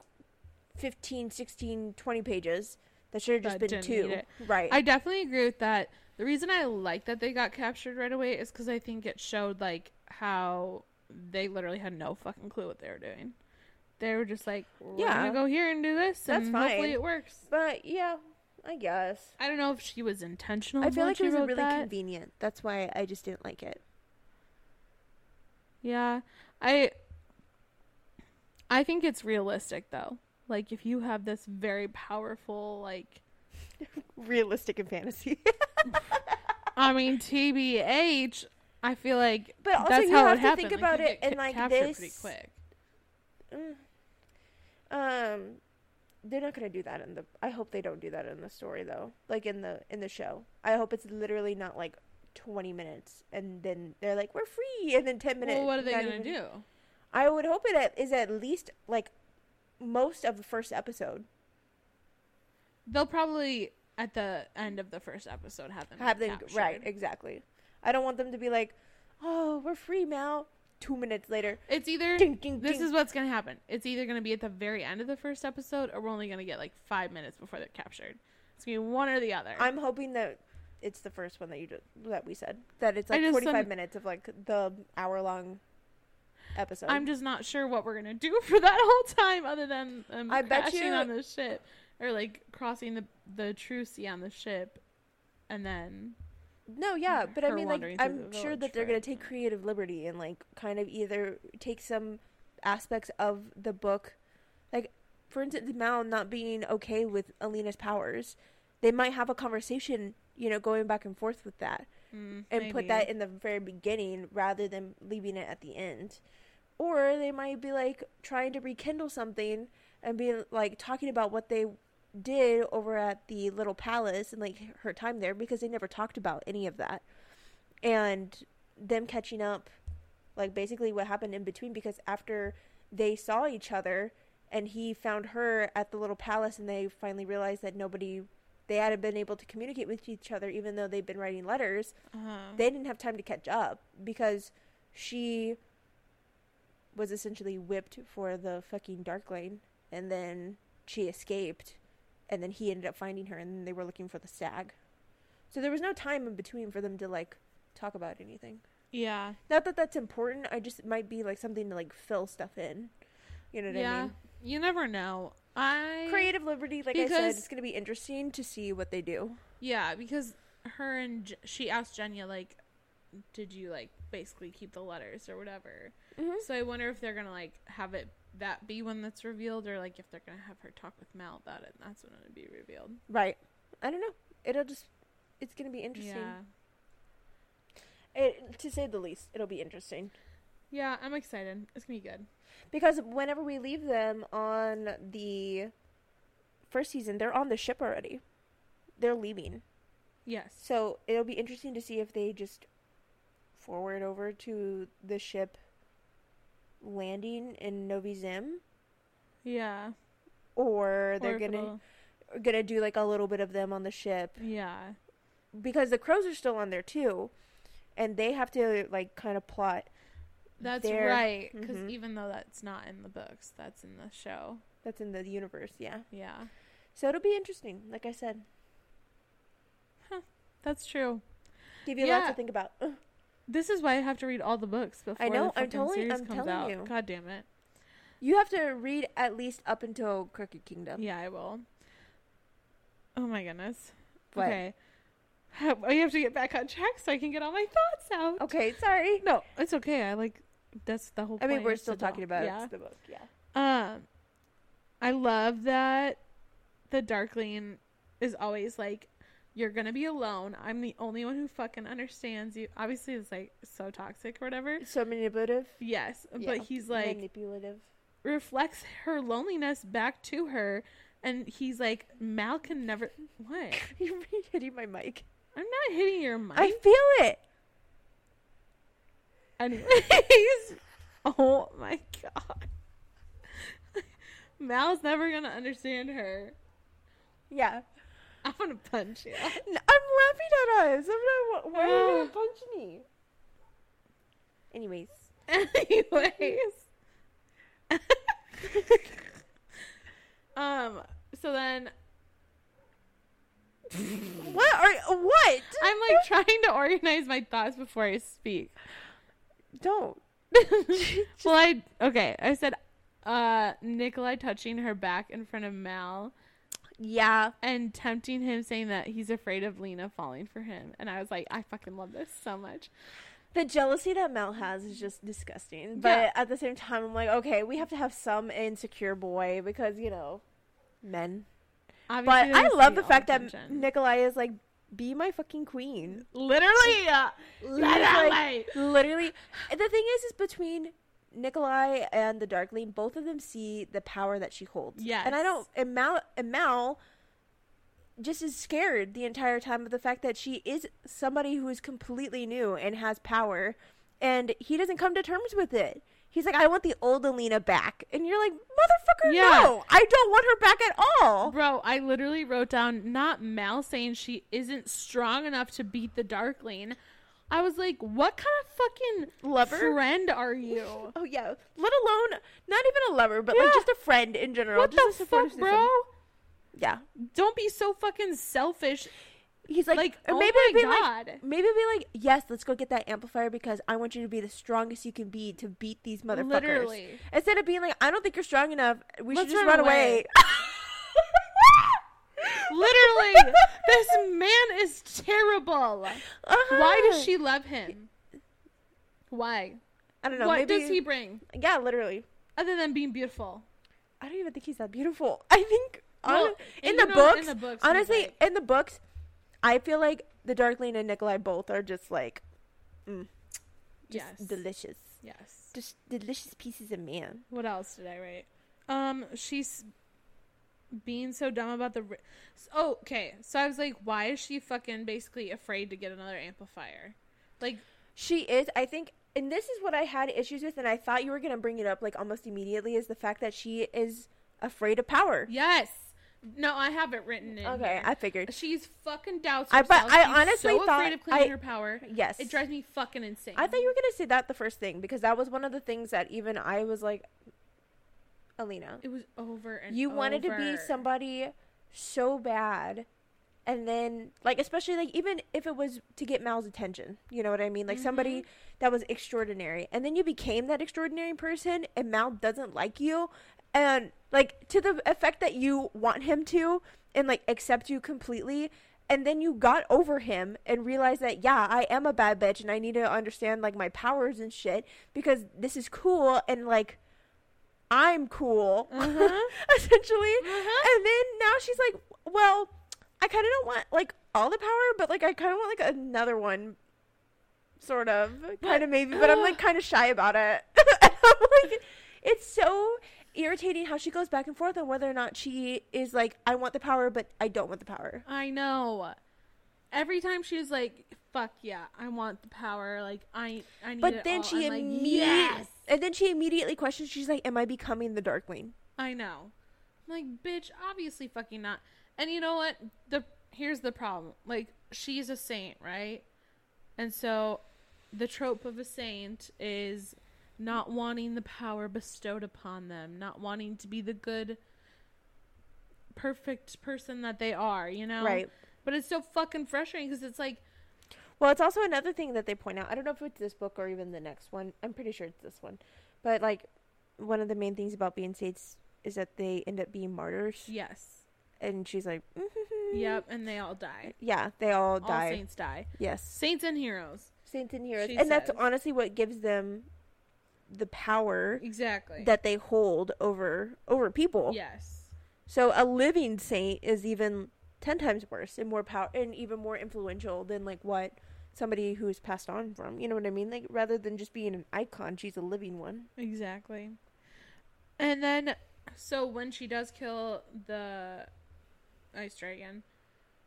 Speaker 1: 15, 16, 20 pages. That should have just been two. Right.
Speaker 2: i definitely agree with that the reason i like that they got captured right away is because i think it showed like how they literally had no fucking clue what they were doing they were just like we're
Speaker 1: Yeah.
Speaker 2: gonna go here and do this
Speaker 1: That's
Speaker 2: and
Speaker 1: fine.
Speaker 2: hopefully it works
Speaker 1: but yeah, I guess.
Speaker 2: I don't know if she was intentional.
Speaker 1: I feel like
Speaker 2: she
Speaker 1: it was really
Speaker 2: that.
Speaker 1: convenient. That's why I just didn't like it.
Speaker 2: Yeah, I. I think it's realistic though. Like if you have this very powerful, like
Speaker 1: Realistic and fantasy.
Speaker 2: I mean TBH, I feel like
Speaker 1: But also
Speaker 2: that's
Speaker 1: you
Speaker 2: how
Speaker 1: have
Speaker 2: it
Speaker 1: to
Speaker 2: happened.
Speaker 1: think
Speaker 2: Like,
Speaker 1: about it and,
Speaker 2: ca-
Speaker 1: like,
Speaker 2: captured pretty
Speaker 1: this-
Speaker 2: quick.
Speaker 1: Mm. um they're not going to do that in the I hope they don't do that in the story though. Like in the in the show. I hope it's literally not like 20 minutes and then they're like we're free and then 10 minutes.
Speaker 2: Well, what are they gonna
Speaker 1: even-
Speaker 2: do?
Speaker 1: I would hope it is at least like most of the first episode.
Speaker 2: They'll probably at the end of the first episode have them
Speaker 1: Have them
Speaker 2: captured.
Speaker 1: right, exactly. I don't want them to be like, "Oh, we're free now." 2 minutes later.
Speaker 2: It's either
Speaker 1: Ding, ding,
Speaker 2: this
Speaker 1: ding.
Speaker 2: is what's gonna happen. It's either gonna be at the very end of the first episode, or we're only gonna get like five minutes before they're captured. It's gonna be one or the other.
Speaker 1: I'm hoping that it's the first one that you did, that we said that it's like 45 minutes of like the hour long episode.
Speaker 2: I'm just not sure what we're gonna do for that whole time, other than um,
Speaker 1: I bet you-
Speaker 2: on the ship or like crossing the the true sea on the ship, and then
Speaker 1: no, yeah, but I mean, like, I'm sure that they're gonna take creative liberty and like kind of either take some aspects of the book, like for instance, Mal not being okay with Alina's powers. They might have a conversation, you know, going back and forth with that.
Speaker 2: mm,
Speaker 1: and put that in the very beginning rather than leaving it at the end. Or they might be like trying to rekindle something and be like talking about what they did over at the little palace and like her time there because they never talked about any of that. And them catching up like basically what happened in between because after they saw each other and he found her at the little palace, and they finally realized that nobody, they hadn't been able to communicate with each other, even though they'd been writing letters.
Speaker 2: Uh-huh.
Speaker 1: They didn't have time to catch up because she was essentially whipped for the fucking Darkling, and then she escaped, and then he ended up finding her, and they were looking for the stag. So there was no time in between for them to like talk about anything.
Speaker 2: yeah.
Speaker 1: Not that that's important. I just it might be like something to like fill stuff in. You know what I mean? yeah.
Speaker 2: You never know. I
Speaker 1: Creative liberty, like I said, it's gonna be interesting to see what they do.
Speaker 2: Yeah, because her and she asked Genya like, "Did you like basically keep the letters or whatever?"
Speaker 1: Mm-hmm.
Speaker 2: So I wonder if they're gonna like have it that be one that's revealed, or like if they're gonna have her talk with Mal about it, and that's when it'll be revealed.
Speaker 1: Right. I don't know. It'll just. It's gonna be interesting.
Speaker 2: Yeah,
Speaker 1: It, to say the least, it'll be interesting.
Speaker 2: yeah, I'm excited. It's gonna be good.
Speaker 1: Because whenever we leave them on the first season, they're on the ship already. They're leaving.
Speaker 2: Yes.
Speaker 1: So it'll be interesting to see if they just forward over to the ship landing in Novyi Zem
Speaker 2: Yeah.
Speaker 1: or they're
Speaker 2: Or
Speaker 1: gonna
Speaker 2: it'll-
Speaker 1: gonna do like a little bit of them on the ship
Speaker 2: Yeah.
Speaker 1: because the crows are still on there too and they have to like kind of plot
Speaker 2: That's
Speaker 1: their-
Speaker 2: right. Because
Speaker 1: Mhm.
Speaker 2: even though that's not in the books, that's in the show.
Speaker 1: that's in the universe yeah
Speaker 2: Yeah.
Speaker 1: so it'll be interesting like i said
Speaker 2: That's true.
Speaker 1: give you lots
Speaker 2: Yeah.
Speaker 1: to think about
Speaker 2: This is why I have to read all the books before
Speaker 1: know,
Speaker 2: the
Speaker 1: I'm
Speaker 2: fucking
Speaker 1: totally-
Speaker 2: series
Speaker 1: I'm
Speaker 2: comes
Speaker 1: telling
Speaker 2: out.
Speaker 1: you.
Speaker 2: God damn it.
Speaker 1: you have to read at least up until crooked kingdom
Speaker 2: Yeah, I will. Oh my goodness.
Speaker 1: What?
Speaker 2: Okay. I have to get back on track so I can get all my thoughts out.
Speaker 1: okay sorry
Speaker 2: No, it's okay. I like that's the whole
Speaker 1: i mean
Speaker 2: point
Speaker 1: we're
Speaker 2: is
Speaker 1: still
Speaker 2: to
Speaker 1: talking about
Speaker 2: yeah.
Speaker 1: the book yeah
Speaker 2: Um I love that the Darkling is always like you're gonna be alone. I'm the only one who fucking understands you. Obviously, it's like so toxic or whatever.
Speaker 1: so manipulative
Speaker 2: Yes,
Speaker 1: Yeah.
Speaker 2: but he's like
Speaker 1: manipulative
Speaker 2: reflects her loneliness back to her, and he's like Mal can never. What?
Speaker 1: you're hitting my mic
Speaker 2: I'm not hitting your mic.
Speaker 1: i feel it
Speaker 2: Anyways, oh my god. Mal's never gonna understand her.
Speaker 1: yeah
Speaker 2: I'm gonna punch you.
Speaker 1: I'm laughing at us. I'm not. Why are you gonna punch me? Anyways,
Speaker 2: Anyways. um, so then
Speaker 1: what are what?
Speaker 2: I'm like trying to organize my thoughts before I speak.
Speaker 1: Don't.
Speaker 2: well, I okay. I said, uh, Nikolai touching her back in front of Mal
Speaker 1: Yeah.
Speaker 2: and tempting him, saying that he's afraid of Lena falling for him. And I was like, I fucking love this so much.
Speaker 1: The jealousy that Mel has is just disgusting. But
Speaker 2: Yeah.
Speaker 1: at the same time, I'm like, okay, we have to have some insecure boy because you know, men.
Speaker 2: Obviously,
Speaker 1: But I love the fact that. Nikolai is like, be my fucking queen.
Speaker 2: literally, uh, literally,
Speaker 1: like- Literally, the thing is, is between Nikolai and the Darkling, both of them see the power that she holds.
Speaker 2: Yeah,
Speaker 1: and I don't. And Mal, and Mal, just is scared the entire time of the fact that she is somebody who is completely new and has power, and he doesn't come to terms with it. He's like, I want the old Alina back, and you're like, motherfucker,
Speaker 2: Yeah.
Speaker 1: no, I don't want her back at all.
Speaker 2: Bro, I literally wrote down not Mal saying she isn't strong enough to beat the Darkling. I was like, what kind of fucking
Speaker 1: Lover.
Speaker 2: friend are you?
Speaker 1: Oh yeah, let alone not even a lover, but like just a friend in general.
Speaker 2: what
Speaker 1: just
Speaker 2: the fuck,
Speaker 1: system.
Speaker 2: bro?
Speaker 1: Yeah,
Speaker 2: Don't be so fucking selfish.
Speaker 1: he's like,
Speaker 2: Like,
Speaker 1: or
Speaker 2: oh
Speaker 1: maybe
Speaker 2: my
Speaker 1: be like,
Speaker 2: God.
Speaker 1: maybe be like, yes, let's go get that amplifier because I want you to be the strongest you can be to beat these motherfuckers.
Speaker 2: Literally.
Speaker 1: Instead of being like, I don't think you're strong enough. We
Speaker 2: Let's
Speaker 1: should just
Speaker 2: run
Speaker 1: run, away.
Speaker 2: Literally, this man is terrible.
Speaker 1: Uh-huh.
Speaker 2: Why does she love him? Why?
Speaker 1: I don't know.
Speaker 2: what
Speaker 1: maybe,
Speaker 2: does he bring
Speaker 1: Yeah, literally.
Speaker 2: other than being beautiful?
Speaker 1: I don't even think he's that beautiful. I think
Speaker 2: Well,
Speaker 1: hon- in the
Speaker 2: know,
Speaker 1: books,
Speaker 2: in the books,
Speaker 1: honestly,
Speaker 2: like-
Speaker 1: in the books, I feel like the Darkling and Nikolai both are just like, mm, just
Speaker 2: Yes.
Speaker 1: delicious,
Speaker 2: Yes.
Speaker 1: just delicious pieces of man.
Speaker 2: What else did I write? Um, she's being so dumb about the. Ri- oh, okay. So I was like, why is she fucking basically afraid to get another amplifier? Like,
Speaker 1: She is, I think, and this is what I had issues with, and I thought you were gonna bring it up like almost immediately. Is the fact that she is afraid of power.
Speaker 2: Yes. No, I have it written in.
Speaker 1: Okay,
Speaker 2: here.
Speaker 1: I figured.
Speaker 2: She's fucking doubts
Speaker 1: I- but I
Speaker 2: She's
Speaker 1: honestly
Speaker 2: so
Speaker 1: thought-
Speaker 2: afraid of claiming
Speaker 1: I-
Speaker 2: her power.
Speaker 1: Yes.
Speaker 2: It drives me fucking insane.
Speaker 1: I thought you were gonna say that the first thing because that was one of the things that even I was like, Alina,
Speaker 2: it was over and
Speaker 1: you wanted to be somebody so bad, and then like especially like even if it was to get Mal's attention, you know what I mean? Like somebody
Speaker 2: Mm-hmm.
Speaker 1: that was extraordinary, and then you became that extraordinary person, and Mal doesn't like you, and like to the effect that you want him to, and like accept you completely. And then you got over him and realized that yeah, I am a bad bitch and I need to understand like my powers and shit because this is cool and like I'm cool
Speaker 2: Uh-huh.
Speaker 1: essentially.
Speaker 2: Uh-huh.
Speaker 1: And then now she's like, well, I kind of don't want like all the power, but like I kind of want like another one, sort of, kind of maybe. But I'm like kind of shy about it. Like, it's so irritating how she goes back and forth on whether or not she is like, I want the power, but I don't want the power.
Speaker 2: I know. Every time she's like, "Fuck yeah, I want the power." Like I, I need.
Speaker 1: But then
Speaker 2: all.
Speaker 1: she
Speaker 2: I'm like,
Speaker 1: immediately,
Speaker 2: yes.
Speaker 1: and then she immediately questions. She's like, "Am I becoming the Darkling?"
Speaker 2: I know. I'm like, bitch, obviously fucking not. And you know what? The here's the problem. Like, she's a saint, right? And so the trope of a saint is not wanting the power bestowed upon them, not wanting to be the good perfect person that they are, you know?
Speaker 1: Right.
Speaker 2: But it's so fucking frustrating because it's like
Speaker 1: Well, it's also another thing that they point out. I don't know if it's this book or even the next one. I'm pretty sure it's this one. But like one of the main things about being saints is that they end up being martyrs.
Speaker 2: yes.
Speaker 1: And she's like,
Speaker 2: Yep, and they all die.
Speaker 1: Yeah, they all
Speaker 2: All
Speaker 1: die.
Speaker 2: saints die.
Speaker 1: Yes.
Speaker 2: Saints and heroes.
Speaker 1: Saints and heroes.
Speaker 2: She
Speaker 1: and that's honestly what gives them the power
Speaker 2: Exactly.
Speaker 1: that they hold over over people.
Speaker 2: yes.
Speaker 1: So a living saint is even 10 times worse and more power and even more influential than like what somebody who's passed on from. You know what I mean? Like rather than just being an icon, she's a living one.
Speaker 2: Exactly. And then, so when she does kill the ice dragon,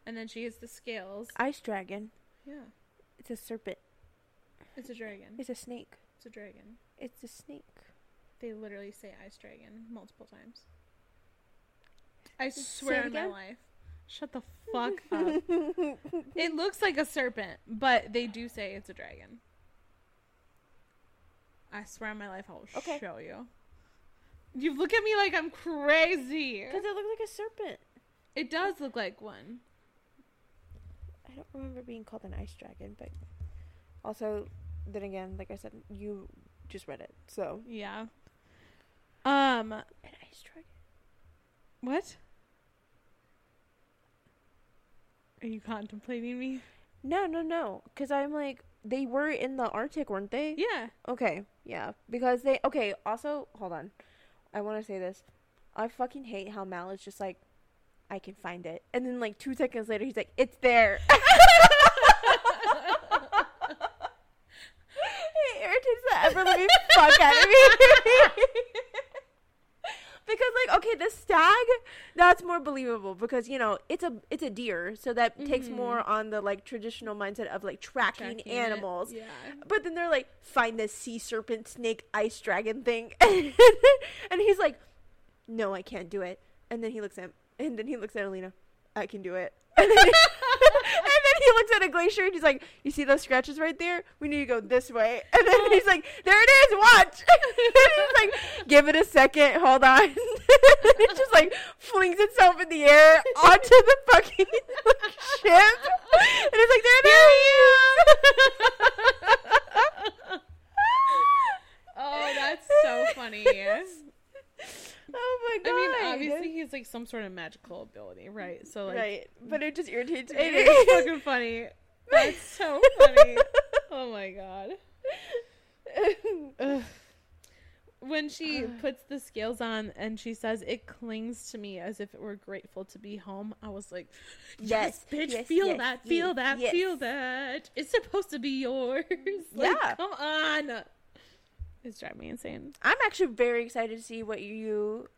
Speaker 2: and then she gets the scales.
Speaker 1: Ice dragon.
Speaker 2: Yeah,
Speaker 1: It's a serpent.
Speaker 2: it's a dragon.
Speaker 1: It's a snake.
Speaker 2: It's a dragon.
Speaker 1: It's a snake.
Speaker 2: They literally say ice dragon multiple times. I swear on my life. Shut the fuck up. it looks like a serpent, but they do say it's a dragon. I swear on my life, I'll
Speaker 1: Okay.
Speaker 2: show you. You look at me like I'm crazy.
Speaker 1: Because it looked like a serpent.
Speaker 2: It does look like one.
Speaker 1: I don't remember being called an ice dragon, but also, then again, like I said, you just read it, so
Speaker 2: Yeah. Um.
Speaker 1: an ice dragon.
Speaker 2: What? Are you contemplating me?
Speaker 1: No, no, no. Because I'm like, they were in the Arctic, weren't they?
Speaker 2: Yeah.
Speaker 1: Okay, yeah. Because they. Okay, also, hold on. I want to say this. I fucking hate how Mal is just like, I can find it. And then, like, two seconds later, he's like, it's there. it irritates the ever living fuck out of me. because like okay the stag that's more believable because you know it's a it's a deer so that takes
Speaker 2: Mhm.
Speaker 1: more on the like traditional mindset of like tracking,
Speaker 2: Tracking it.
Speaker 1: animals
Speaker 2: Yeah.
Speaker 1: but then they're like find the sea serpent snake ice dragon thing and he's like no i can't do it and then he looks at and then he looks at alina i can do it and then, he, looks at a glacier and he's like you see those scratches right there? We need to go this way. And then he's like there it is watch. And he's like give it a second hold on. It just like flings itself in the air onto the fucking like, ship. And it's like there it is.
Speaker 2: oh, that's so funny.
Speaker 1: My god.
Speaker 2: I mean, obviously he's like some sort of magical ability, right? So like,
Speaker 1: right. But it just irritates me.
Speaker 2: it is fucking funny. That's so funny. Oh my god. When she uh. puts the scales on and she says it clings to me as if it were grateful to be home, I was like, "Yes,
Speaker 1: Yes,
Speaker 2: bitch,
Speaker 1: yes,
Speaker 2: feel
Speaker 1: yes,
Speaker 2: that, feel
Speaker 1: yes,
Speaker 2: that, feel that. It's supposed to be yours. Like,
Speaker 1: Yeah.
Speaker 2: come on." It's driving me insane.
Speaker 1: I'm actually very excited to see what you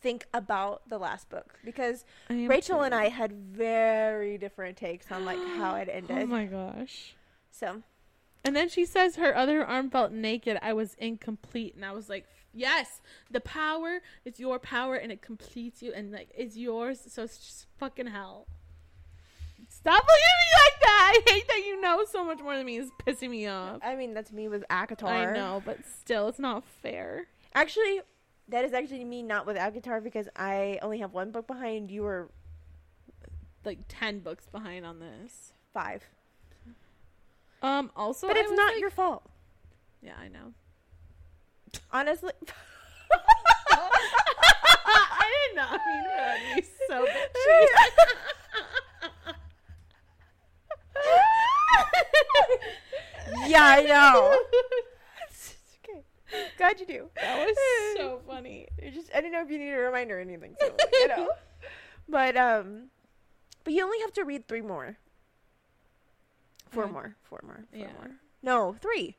Speaker 1: think about the last book because Rachel
Speaker 2: too.
Speaker 1: and I had very different takes on like how it ended.
Speaker 2: Oh my gosh.
Speaker 1: so
Speaker 2: And then she says her other arm felt naked. I was incomplete, and I was like, Yes, the power is your power, and it completes you, and like it's yours. So it's just fucking hell. Stop looking at me like that. I hate that you know so much more than me. It's pissing me off.
Speaker 1: I mean, that's me with ACOTAR.
Speaker 2: I know, but still, it's not fair.
Speaker 1: Actually, that is actually me not with ACOTAR because I only have one book behind. You were
Speaker 2: Like ten books behind on this.
Speaker 1: five,
Speaker 2: Um. Also,
Speaker 1: but it's not
Speaker 2: like-
Speaker 1: your fault.
Speaker 2: Yeah, I know.
Speaker 1: Honestly,
Speaker 2: I did not mean for to be so bitchy.
Speaker 1: yeah, I know. Glad you do.
Speaker 2: That was so funny.
Speaker 1: It just I didn't know if you needed a reminder or anything. So you know. But um, but you only have to read three more. Four
Speaker 2: Yeah.
Speaker 1: more. Four more. Four
Speaker 2: Yeah.
Speaker 1: more. No, three.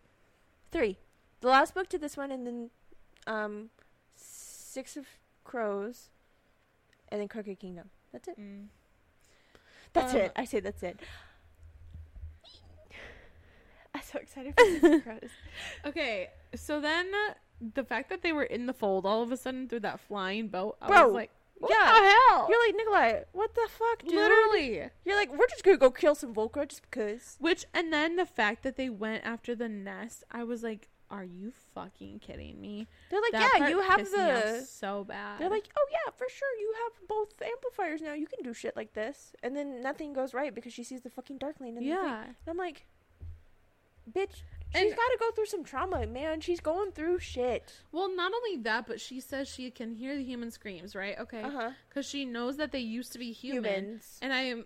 Speaker 1: Three. The last book to this one, and then um, Six of Crows, and then Crooked Kingdom. That's it.
Speaker 2: Mm.
Speaker 1: That's
Speaker 2: Um,
Speaker 1: it. I say that's it. So excited for Six of
Speaker 2: Okay, so then the fact that they were in the fold all of a sudden through that flying boat, I
Speaker 1: Bro,
Speaker 2: was like, what
Speaker 1: yeah.
Speaker 2: the hell?
Speaker 1: You're like Nikolai. What the fuck, dude?
Speaker 2: Literally.
Speaker 1: You're like, we're just gonna go kill some Volcra just because.
Speaker 2: Which and then the fact that they went after the nest, I was like, are you fucking kidding me?
Speaker 1: They're like,
Speaker 2: That
Speaker 1: yeah, you have the.
Speaker 2: so bad.
Speaker 1: They're like, oh yeah, for sure, you have both amplifiers now. You can do shit like this, and then nothing goes right because she sees the fucking Darkling. In the thing.
Speaker 2: yeah.
Speaker 1: And I'm like, bitch, she's got to go through some trauma, man. She's going through shit.
Speaker 2: Well, not only that, but she says she can hear the human screams, right? Okay.
Speaker 1: Uh-huh.
Speaker 2: Because she knows that they used to be human.
Speaker 1: Humans.
Speaker 2: And I am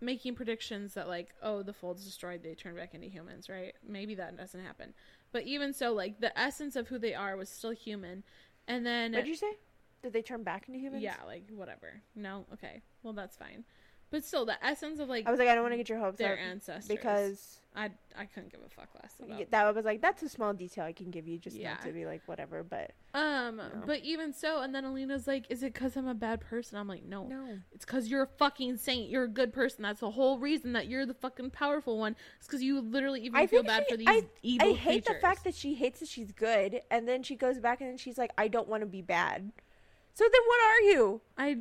Speaker 2: making predictions that, like, oh, the fold's destroyed, they turn back into humans, right? Maybe that doesn't happen. But even so, like, the essence of who they are was still human. And then.
Speaker 1: What did you say? Did they turn back into humans?
Speaker 2: Yeah, like, whatever. No? Okay. Well, that's fine. But still, the essence of, like,
Speaker 1: I was like, I don't want to get your hopes
Speaker 2: their
Speaker 1: up
Speaker 2: ancestors.
Speaker 1: because
Speaker 2: I, I couldn't give a fuck less about
Speaker 1: y- that was like that's a small detail I can give you, just
Speaker 2: Yeah.
Speaker 1: not to be like whatever. But
Speaker 2: Um,
Speaker 1: No.
Speaker 2: but even so, and then Alina's like, "Is it because I'm a bad person?" I'm like, "No,
Speaker 1: no,
Speaker 2: it's because you're a fucking saint. You're a good person. That's the whole reason that you're the fucking powerful one. It's because you literally even
Speaker 1: I
Speaker 2: feel bad
Speaker 1: she-
Speaker 2: for these
Speaker 1: I-
Speaker 2: evil
Speaker 1: I hate the fact that she hates that she's good, and then she goes back and then she's like, I don't want to be bad. So then what are you?
Speaker 2: I.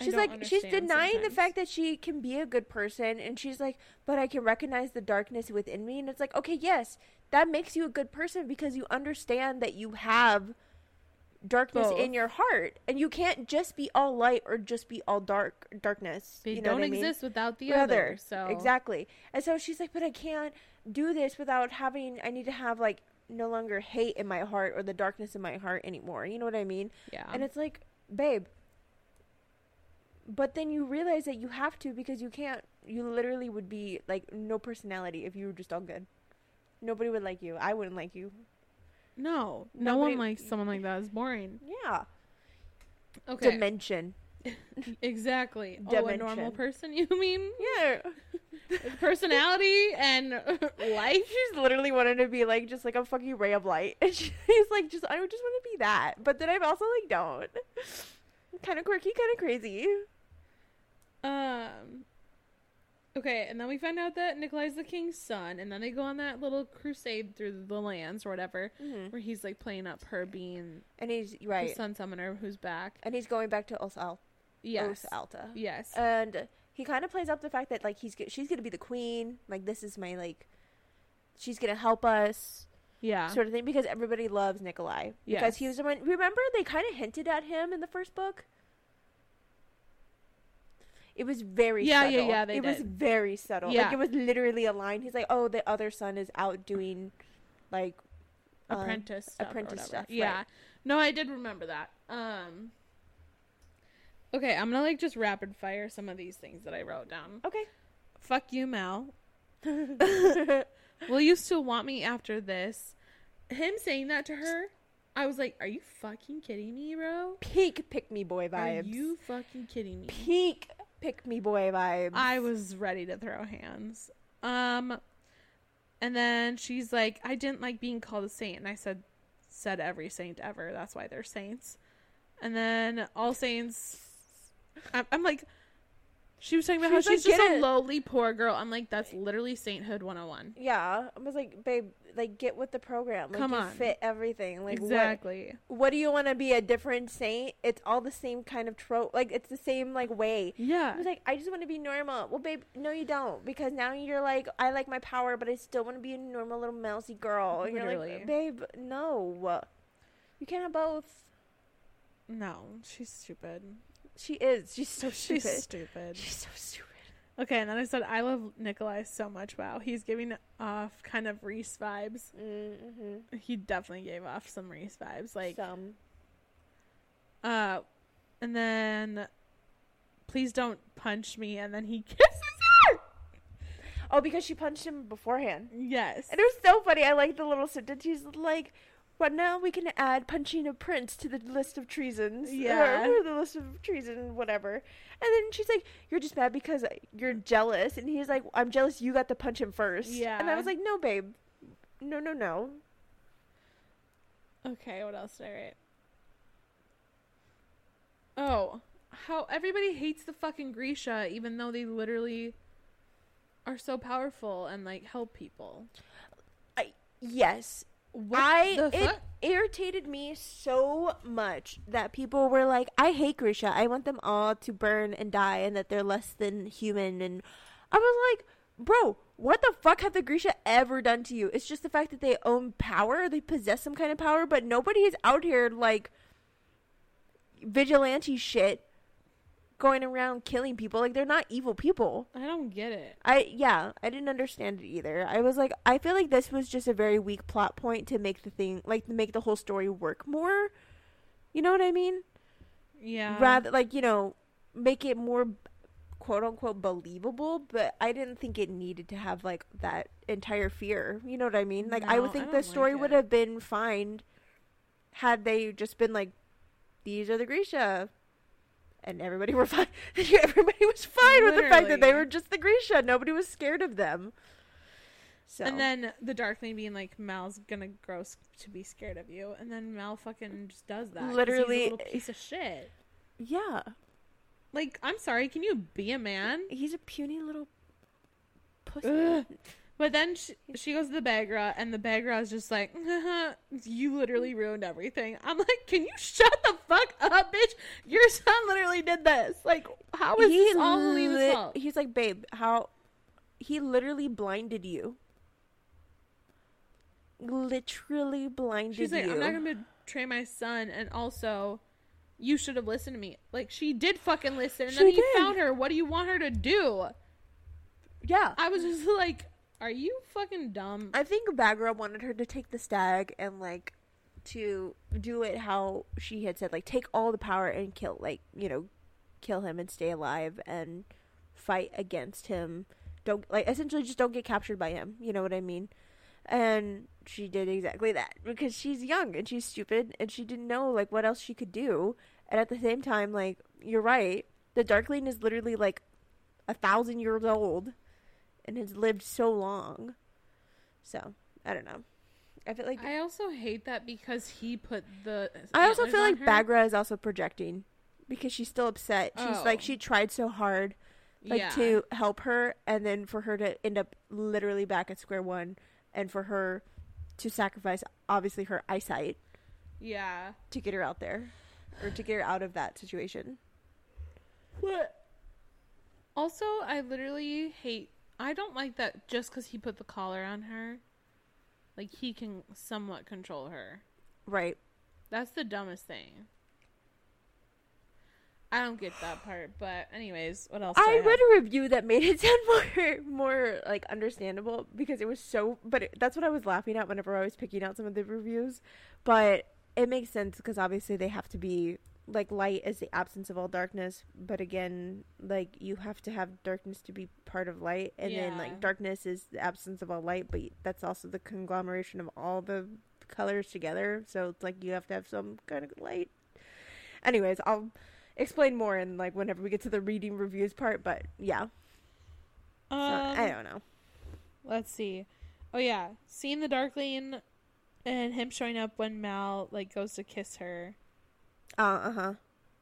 Speaker 1: She's like, she's denying the fact that she can be a good person, and she's like, but I can recognize the darkness within me, and it's like, okay, yes, that makes you a good person because you understand that you have darkness
Speaker 2: Both.
Speaker 1: in your heart, and you can't just be all light or just be all dark darkness.
Speaker 2: they
Speaker 1: you know
Speaker 2: don't
Speaker 1: I mean?
Speaker 2: exist without the
Speaker 1: other.
Speaker 2: other. So
Speaker 1: Exactly. And so she's like, but I can't do this without having, I need to have like no longer hate in my heart or the darkness in my heart anymore. You know what I mean?
Speaker 2: yeah,
Speaker 1: And it's like, babe, but then you realize that you have to because you can't, you literally would be like no personality if you were just all good. Nobody would like you. I wouldn't like you.
Speaker 2: no, no
Speaker 1: nobody-
Speaker 2: one likes someone like that. It's boring.
Speaker 1: Yeah.
Speaker 2: Okay,
Speaker 1: Dimension.
Speaker 2: exactly. Oh, a normal person? You mean
Speaker 1: Yeah.
Speaker 2: personality and life?
Speaker 1: She's literally wanted to be like just like a fucking ray of light. And she's like, just I just want to be that. But then i'm also like don't. Kind of quirky, kind of crazy.
Speaker 2: Um. Okay, and then we find out that Nikolai's the king's son, and then they go on that little crusade through the lands or whatever,
Speaker 1: Mm-hmm.
Speaker 2: where he's like playing up her being
Speaker 1: And he's
Speaker 2: the
Speaker 1: right,
Speaker 2: sun summoner who's back.
Speaker 1: and he's going back to Os, Al-
Speaker 2: Yes,
Speaker 1: Alta.
Speaker 2: yes,
Speaker 1: and he kind of plays up the fact that like he's she's gonna be the queen. Like this is my like, she's gonna help us
Speaker 2: yeah,
Speaker 1: sort of thing because everybody loves Nikolai because he was the one. Remember they kind of hinted at him in the first book. It was very
Speaker 2: Yeah, yeah,
Speaker 1: subtle.
Speaker 2: yeah, they
Speaker 1: it was very subtle. Like
Speaker 2: Yeah.
Speaker 1: it was literally a line. He's like, "Oh, the other son is out doing, like, uh,
Speaker 2: apprentice stuff
Speaker 1: apprentice stuff, right.
Speaker 2: Yeah, no, I did remember that. Um. Okay, I'm gonna like just rapid fire some of these things that I wrote down.
Speaker 1: okay."
Speaker 2: Fuck you, Mal. Will you still want me after this? Him saying that to her, I was like, "Are you fucking kidding me, bro?
Speaker 1: Peak pick me boy vibes.
Speaker 2: Are you fucking kidding me?"
Speaker 1: peak pick me boy vibes?
Speaker 2: I was ready to throw hands. Um, and then she's like, "I didn't like being called a saint," and I said, "Said every saint ever. That's why they're saints." And then all saints, I'm, I'm like, She was talking about
Speaker 1: She
Speaker 2: how
Speaker 1: was like,
Speaker 2: she's just a
Speaker 1: it."
Speaker 2: lowly poor girl. I'm like, that's literally sainthood 101.
Speaker 1: Yeah, I was like, babe, like get with the program. Like,
Speaker 2: Come on.
Speaker 1: fit everything. Like,
Speaker 2: exactly.
Speaker 1: what? What do you want to be a different saint? It's all the same kind of trope. Like, it's the same like way.
Speaker 2: Yeah.
Speaker 1: I was like, I just want to be normal. Well, babe, no, you don't, because now you're like, I like my power, but I still want to be a normal little mousy girl. And you're like, babe, no, you can't have both.
Speaker 2: no, she's stupid.
Speaker 1: She is. She's so
Speaker 2: She's
Speaker 1: stupid.
Speaker 2: stupid.
Speaker 1: She's so stupid.
Speaker 2: Okay, and then I said I love Nikolai so much. Wow, he's giving off kind of Rhys vibes.
Speaker 1: Mm-hmm.
Speaker 2: He definitely gave off some Rhys vibes. Like,
Speaker 1: Some.
Speaker 2: uh, and then please don't punch me. And then he kisses her.
Speaker 1: Oh, because she punched him beforehand.
Speaker 2: Yes.
Speaker 1: And it was so funny. I like the little sentence. He's like, "But now we can add punching a prince to the list of treasons."
Speaker 2: Yeah.
Speaker 1: Or, the list of treason, whatever. And then she's like, "You're just mad because you're jealous." And he's like, "I'm jealous. You got to punch him first. Yeah. And I was like, "No, babe. No, no, no."
Speaker 2: Okay, what else did I write? Oh, how everybody hates the fucking Grisha, even though they literally are so powerful and like help people.
Speaker 1: I, yes,
Speaker 2: What
Speaker 1: I it irritated me so much that people were like, "I hate Grisha. I want them all to burn and die, and that they're less than human." And I was like, "Bro, what the fuck have the Grisha ever done to you? It's just the fact that they own power, they possess some kind of power, but nobody is out here like vigilante shit." Going around killing people like they're not evil people.
Speaker 2: I don't get it.
Speaker 1: I yeah, I didn't understand it either. I was like, I feel like this was just a very weak plot point to make the thing like to make the whole story work more. You know what I mean?
Speaker 2: Yeah.
Speaker 1: Rather like you know, make it more quote unquote believable. But I didn't think it needed to have like that entire fear. You know what I mean? Like I would think
Speaker 2: don't
Speaker 1: the
Speaker 2: like
Speaker 1: story would have been fine had they just been like, these are the Grisha. And everybody were fine. everybody was fine with the fact that they were just the Grisha. Nobody was scared of them. So
Speaker 2: And then the Darkling being like, Mal's gonna grow to be scared of you, and then Mal fucking just does that. 'cause he's a
Speaker 1: Literally-
Speaker 2: little piece of shit.
Speaker 1: yeah,
Speaker 2: Like, I'm sorry, can you be a man?
Speaker 1: he's a puny little pussy.
Speaker 2: Ugh. But then she, she goes to the Baghra, and the Baghra is just like, "You literally ruined everything." I'm like, "Can you shut the fuck up, bitch? Your son literally did this. Like, how is this all
Speaker 1: lit-
Speaker 2: fault?"
Speaker 1: He's like, babe, how? He literally blinded you. Literally blinded
Speaker 2: She's like,
Speaker 1: you.
Speaker 2: "I'm not gonna betray my son," and also, you should have listened to me. Like, she did fucking listen, and then
Speaker 1: She
Speaker 2: he
Speaker 1: did.
Speaker 2: found her. What do you want her to do?
Speaker 1: yeah.
Speaker 2: I was just like, "Are you fucking dumb?"
Speaker 1: I think Baghra wanted her to take the stag and like to do it how she had said, like take all the power and kill, like you know, kill him and stay alive and fight against him. Don't like essentially just don't get captured by him. You know what I mean? And she did exactly that because she's young and she's stupid and she didn't know like what else she could do. And at the same time, like you're right, the Darkling is literally like a thousand years old and has lived so long. So I don't know. I feel like
Speaker 2: I also hate that because he put the.
Speaker 1: I also feel like
Speaker 2: her.
Speaker 1: Baghra is also projecting because she's still upset. She's
Speaker 2: Oh.
Speaker 1: like she tried so hard like
Speaker 2: yeah.
Speaker 1: to help her and then for her to end up literally back at square one and for her to sacrifice obviously her eyesight
Speaker 2: Yeah.
Speaker 1: to get her out there or to get her out of that situation.
Speaker 2: What? Also, I literally hate. I don't like that just because he put the collar on her. Like, he can somewhat control her.
Speaker 1: Right.
Speaker 2: That's the dumbest thing. I don't get that part, but anyways, what else?
Speaker 1: I
Speaker 2: have?
Speaker 1: read a review that made it sound more more like understandable because it was so but it, that's what I was laughing at whenever I was picking out some of the reviews but it makes sense because obviously they have to be like light is the absence of all darkness but again like you have to have darkness to be part of light and then like darkness is the absence of all light but that's also the conglomeration of all the colors together so it's like you have to have some kind of light. Anyways I'll explain more in like whenever we get to the reading reviews part but yeah. So,
Speaker 2: Um,
Speaker 1: I don't know.
Speaker 2: Let's see. Oh yeah, seeing the Darkling and him showing up when Mal like goes to kiss her,
Speaker 1: uh uh-huh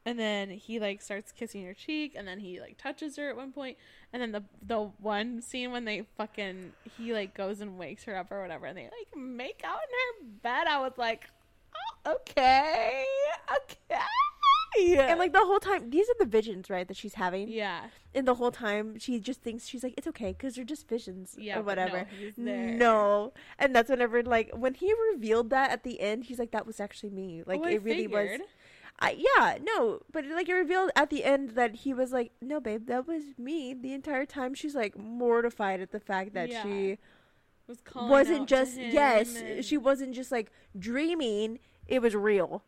Speaker 2: and then he like starts kissing her cheek and then he like touches her at one point and then the the one scene when they fucking he like goes and wakes her up or whatever and they like make out in her bed i was like oh, okay okay
Speaker 1: And like the whole time, these are the visions, right, that she's having.
Speaker 2: yeah
Speaker 1: And the whole time, she just thinks she's like, it's okay, because they're just visions
Speaker 2: yeah
Speaker 1: or
Speaker 2: no,
Speaker 1: whatever.
Speaker 2: there.
Speaker 1: No, and that's whenever like when he revealed that at the end, he's like, "That was actually me." Like
Speaker 2: Oh, I
Speaker 1: it really
Speaker 2: figured.
Speaker 1: was. I, yeah, no, but like it revealed at the end that he was like, "No, babe, that was me." The entire time, she's like mortified at the fact that
Speaker 2: Yeah.
Speaker 1: she
Speaker 2: was
Speaker 1: wasn't just yes,
Speaker 2: and-
Speaker 1: she wasn't just like dreaming. It was real.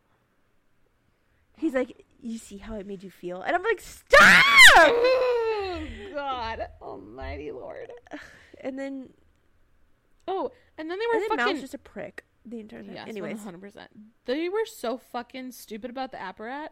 Speaker 1: He's like, "You see how it made you feel?" And I'm like, "Stop!"
Speaker 2: oh god almighty lord
Speaker 1: and then,
Speaker 2: oh and then they were
Speaker 1: and then Mal's
Speaker 2: fucking
Speaker 1: just a prick the entire time.
Speaker 2: yes
Speaker 1: Anyways,
Speaker 2: 100% they were so fucking stupid about the apparat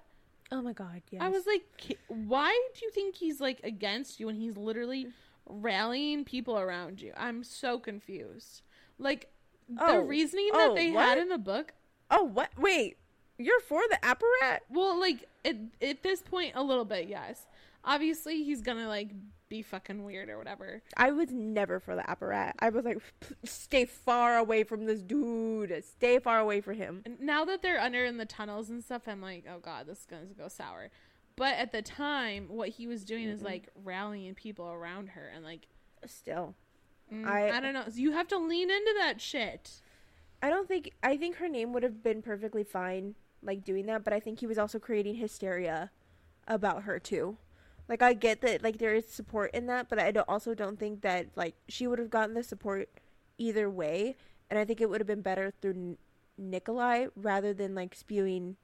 Speaker 1: oh my god, yes.
Speaker 2: I was like, why do you think he's like against you when he's literally rallying people around you? I'm so confused. Like the
Speaker 1: Oh,
Speaker 2: reasoning
Speaker 1: oh,
Speaker 2: that they
Speaker 1: what?
Speaker 2: had in the book.
Speaker 1: Oh, what? Wait, you're for the apparat?
Speaker 2: Well, like at, at this point, a little bit, yes. Obviously, he's gonna like be fucking weird or whatever.
Speaker 1: I was never for the apparat. I was like, stay far away from this dude. Stay far away from him.
Speaker 2: And now that they're under in the tunnels and stuff, I'm like, oh god, this is gonna go sour. But at the time, what he was doing is
Speaker 1: Mm-mm.
Speaker 2: like rallying people around her and like,
Speaker 1: Still,
Speaker 2: mm,
Speaker 1: I-
Speaker 2: I don't know. You have to lean into that shit.
Speaker 1: I don't think. I think her name would have been perfectly fine, like doing that. But I think he was also creating hysteria about her too. Like I get that, like there is support in that, but I don't, also don't think that like she would have gotten the support either way. And I think it would have been better through N- Nikolai rather than like spewing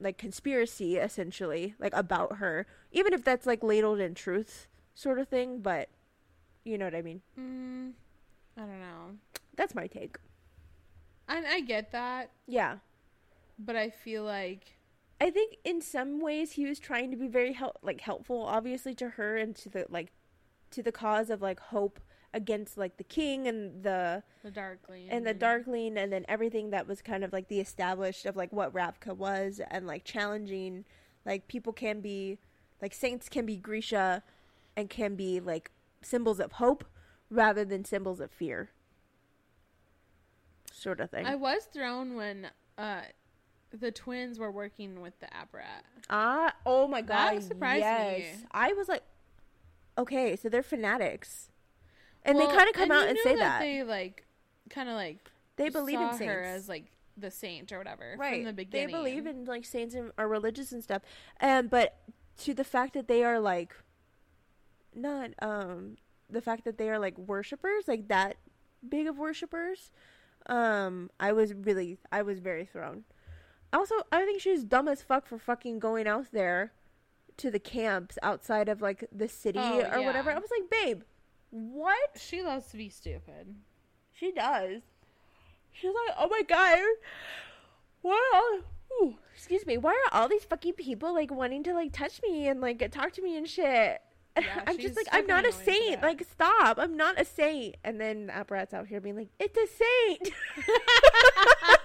Speaker 1: like conspiracy essentially like about her. Even if that's like ladled in truth sort of thing but you know what i mean?
Speaker 2: Mm, I don't know.
Speaker 1: that's my take.
Speaker 2: I, I get that,
Speaker 1: yeah.
Speaker 2: But I feel like
Speaker 1: i think in some ways he was trying to be very help like helpful obviously to her and to the like to the cause of like hope against like the king and the
Speaker 2: the Darkling
Speaker 1: and the darkling and then everything that was kind of like the established of like what ravka was and like challenging like people can be like saints can be grisha and can be like symbols of hope rather than symbols of fear. Sort of thing.
Speaker 2: I was thrown when uh the twins were working with the apparat.
Speaker 1: ah oh my god, That
Speaker 2: surprised
Speaker 1: yes.
Speaker 2: Me.
Speaker 1: i was like okay so they're fanatics. And they kind of come out and say that,
Speaker 2: they like kind of like
Speaker 1: they believe in saints
Speaker 2: her as like the saint or whatever
Speaker 1: right.
Speaker 2: from the beginning.
Speaker 1: they believe in like saints and are religious and stuff. And but to the fact that they are like not um the fact that they are like worshipers like that big of worshipers um i was really i was very thrown also i think she's dumb as fuck for fucking going out there to the camps outside of like the city
Speaker 2: Oh,
Speaker 1: or whatever i was like babe what
Speaker 2: She loves to be stupid.
Speaker 1: she does. She's like, oh my god, why are all, excuse me, why are all these fucking people like wanting to like touch me and like talk to me and shit?
Speaker 2: Yeah,
Speaker 1: I'm just like, I'm not a
Speaker 2: fucking annoying for
Speaker 1: saint. Like, stop. I'm not a saint. And then the apparat's out here being like, it's a saint.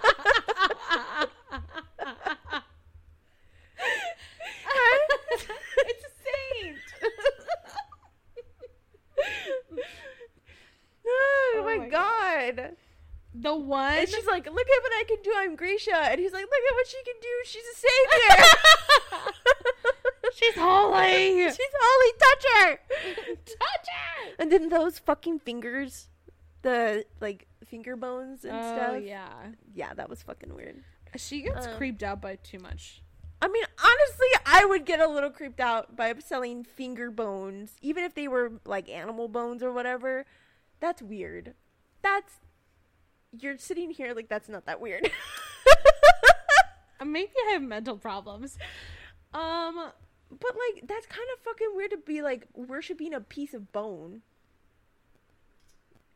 Speaker 2: One.
Speaker 1: And she's like, look at what I can do. I'm Grisha. And he's like, look at what she can do. She's a savior.
Speaker 2: she's holy.
Speaker 1: She's holy. Touch her.
Speaker 2: Touch her.
Speaker 1: And then those fucking fingers, the like finger bones and
Speaker 2: oh,
Speaker 1: stuff.
Speaker 2: yeah.
Speaker 1: Yeah, that was fucking weird.
Speaker 2: She gets
Speaker 1: um,
Speaker 2: creeped out by too much.
Speaker 1: I mean, honestly, I would get a little creeped out by selling finger bones, even if they were like animal bones or whatever. That's weird. That's you're sitting here like that's not that weird.
Speaker 2: Maybe I have mental problems. Um,
Speaker 1: but like that's kind of fucking weird to be like worshiping a piece of bone.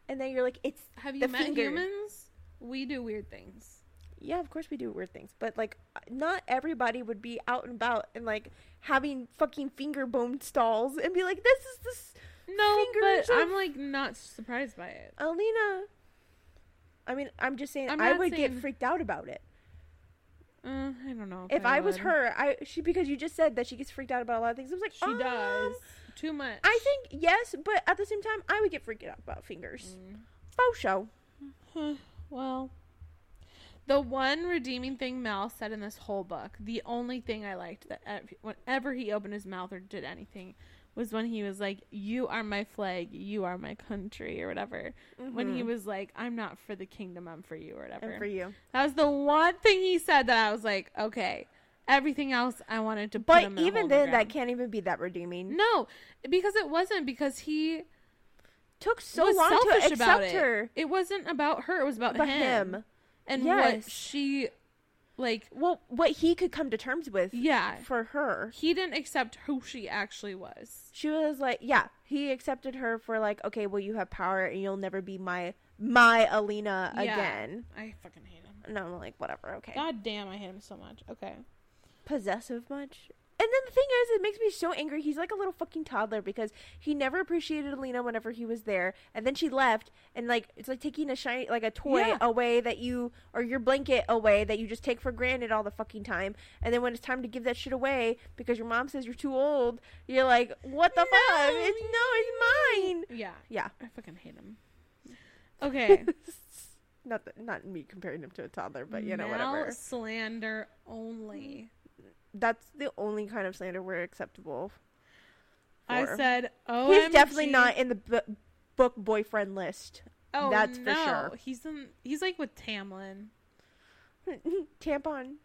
Speaker 1: And then you're like, it's
Speaker 2: have you
Speaker 1: The
Speaker 2: met
Speaker 1: finger.
Speaker 2: humans? We do weird things.
Speaker 1: yeah, of course we do weird things, but like not everybody would be out and about and like having fucking finger bone stalls and be like, this is this
Speaker 2: No, but
Speaker 1: of-
Speaker 2: I'm like not surprised by it.
Speaker 1: Alina. I mean, I'm just saying
Speaker 2: I'm
Speaker 1: I would get freaked out about it.
Speaker 2: Uh, I don't know.
Speaker 1: If I was her, I she because you just said that she gets freaked out about a lot of things. I was like,
Speaker 2: she
Speaker 1: um,
Speaker 2: does too much.
Speaker 1: I think yes, but at the same time, I would get freaked out about fingers.
Speaker 2: Mm.
Speaker 1: Faux show.
Speaker 2: Huh, well, the one redeeming thing Mal said in this whole book, the only thing I liked that ev- whenever he opened his mouth or did anything, was when he was like, "You are my flag, you are my country," or whatever. When he
Speaker 1: Mhm.
Speaker 2: was like, "I'm not for the kingdom, I'm for you," or whatever.
Speaker 1: and for you,
Speaker 2: that was the one thing he said that I was like, "Okay." Everything else, I wanted to. Put
Speaker 1: but even
Speaker 2: hole in the
Speaker 1: then, that can't even be that redeeming.
Speaker 2: no, because it wasn't because he
Speaker 1: Took so long to accept
Speaker 2: about it.
Speaker 1: her.
Speaker 2: It wasn't about her. It was about, him.
Speaker 1: him.
Speaker 2: and
Speaker 1: Yes.
Speaker 2: what she like
Speaker 1: Well, what he could come to terms with
Speaker 2: yeah
Speaker 1: for her.
Speaker 2: he didn't accept who she actually was
Speaker 1: She was like, yeah, he accepted her for like, okay, well, you have power and you'll never be my my Alina
Speaker 2: Yeah.
Speaker 1: again.
Speaker 2: i fucking hate him
Speaker 1: And I'm like, whatever, okay.
Speaker 2: god damn i hate him so much okay
Speaker 1: Possessive much? And then the thing is, it makes me so angry. He's like a little fucking toddler because he never appreciated Alina whenever he was there, and then she left, and like it's like taking a shiny like a toy
Speaker 2: Yeah.
Speaker 1: away that you or your blanket away that you just take for granted all the fucking time, and then when it's time to give that shit away because your mom says you're too old, you're like, what the fuck? It's no, it's mine.
Speaker 2: yeah
Speaker 1: Yeah.
Speaker 2: i fucking hate him okay
Speaker 1: not that, not me comparing him to a toddler, but you know
Speaker 2: Mal
Speaker 1: whatever.
Speaker 2: slander only
Speaker 1: That's the only kind of slander we're acceptable.
Speaker 2: i said oh
Speaker 1: he's definitely not in the bu- book boyfriend list.
Speaker 2: oh
Speaker 1: that's for sure.
Speaker 2: he's in he's like with tamlin
Speaker 1: Tampon.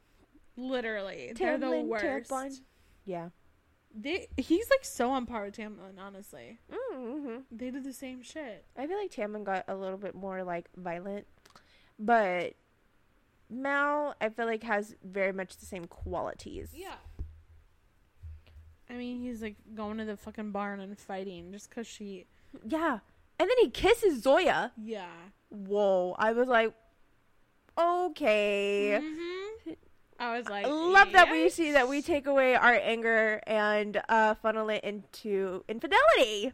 Speaker 2: literally they're the worst
Speaker 1: tampon. Yeah.
Speaker 2: they he's like so on par with tamlin honestly
Speaker 1: Mm-hmm.
Speaker 2: they did the same shit
Speaker 1: I feel like Tamlin got a little bit more like violent, but Mal, I feel like has very much the same qualities.
Speaker 2: Yeah. I mean, he's like going to the fucking barn and fighting just because she.
Speaker 1: Yeah. And then he kisses Zoya.
Speaker 2: Yeah.
Speaker 1: Whoa. I was like, okay.
Speaker 2: hmm I was like,
Speaker 1: I love that we see that we take away our anger and uh, funnel it into infidelity.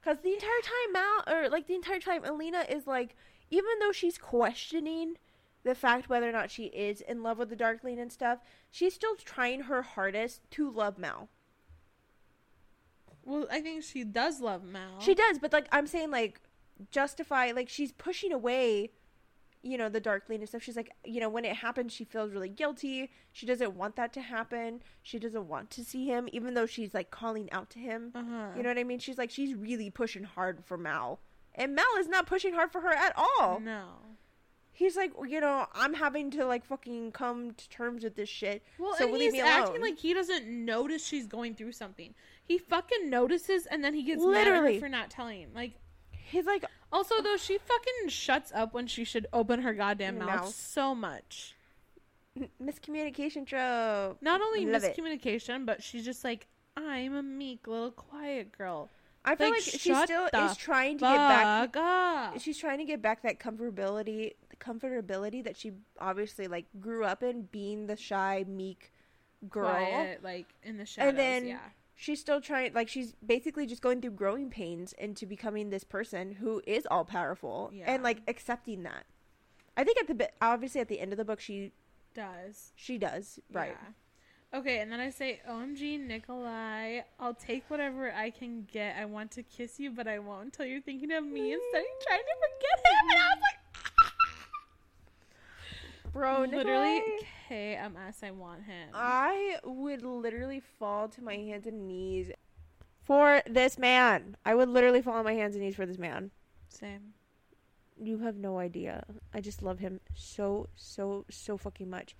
Speaker 1: Because the entire time, Mal, or like the entire time, Alina is like, even though she's questioning the fact whether or not she is in love with the Darkling and stuff, she's still trying her hardest to love Mal.
Speaker 2: Well, I think she does love Mal.
Speaker 1: She does, but like I'm saying, like justify, like she's pushing away, you know, the Darkling and stuff. She's like, you know, when it happens, she feels really guilty. She doesn't want that to happen. She doesn't want to see him, even though she's like calling out to him.
Speaker 2: Uh huh.
Speaker 1: You know what I mean? She's like, she's really pushing hard for Mal, and Mal is not pushing hard for her at all.
Speaker 2: No.
Speaker 1: He's like, you know, I'm having to like fucking come to terms with this shit.
Speaker 2: Well,
Speaker 1: So
Speaker 2: and
Speaker 1: leave
Speaker 2: he's
Speaker 1: me
Speaker 2: acting like he doesn't notice she's going through something. He fucking notices, and then he gets mad at
Speaker 1: Literally.
Speaker 2: her for not telling. Like,
Speaker 1: He's like,
Speaker 2: also though, she fucking shuts up when she should open her goddamn mouth,
Speaker 1: Mouth.
Speaker 2: so much.
Speaker 1: miscommunication trope.
Speaker 2: Not only
Speaker 1: Love it.
Speaker 2: miscommunication, but she's just like, I'm a meek little quiet girl.
Speaker 1: I feel
Speaker 2: Like,
Speaker 1: like, she still is trying to get back
Speaker 2: up.
Speaker 1: she's trying to get back that comfortability comfortability that she obviously like grew up in being the shy meek girl
Speaker 2: Quiet, like in the shadows.
Speaker 1: And then-
Speaker 2: yeah.
Speaker 1: she's still trying like she's basically just going through growing pains into becoming this person who is all powerful
Speaker 2: Yeah.
Speaker 1: and like accepting that i think at the bit obviously at the end of the book she
Speaker 2: Does.
Speaker 1: she does right
Speaker 2: Yeah. Okay, and then I say, OMG, Nikolai, I'll take whatever I can get. I want to kiss you, but I won't until you're thinking of me instead of trying to forget him. And I was like, bro
Speaker 1: literally,
Speaker 2: KMS, I want him.
Speaker 1: i would literally fall to my hands and knees for this man i would literally fall on my hands and knees for this man
Speaker 2: Same.
Speaker 1: You have no idea. I just love him so, so, so fucking much.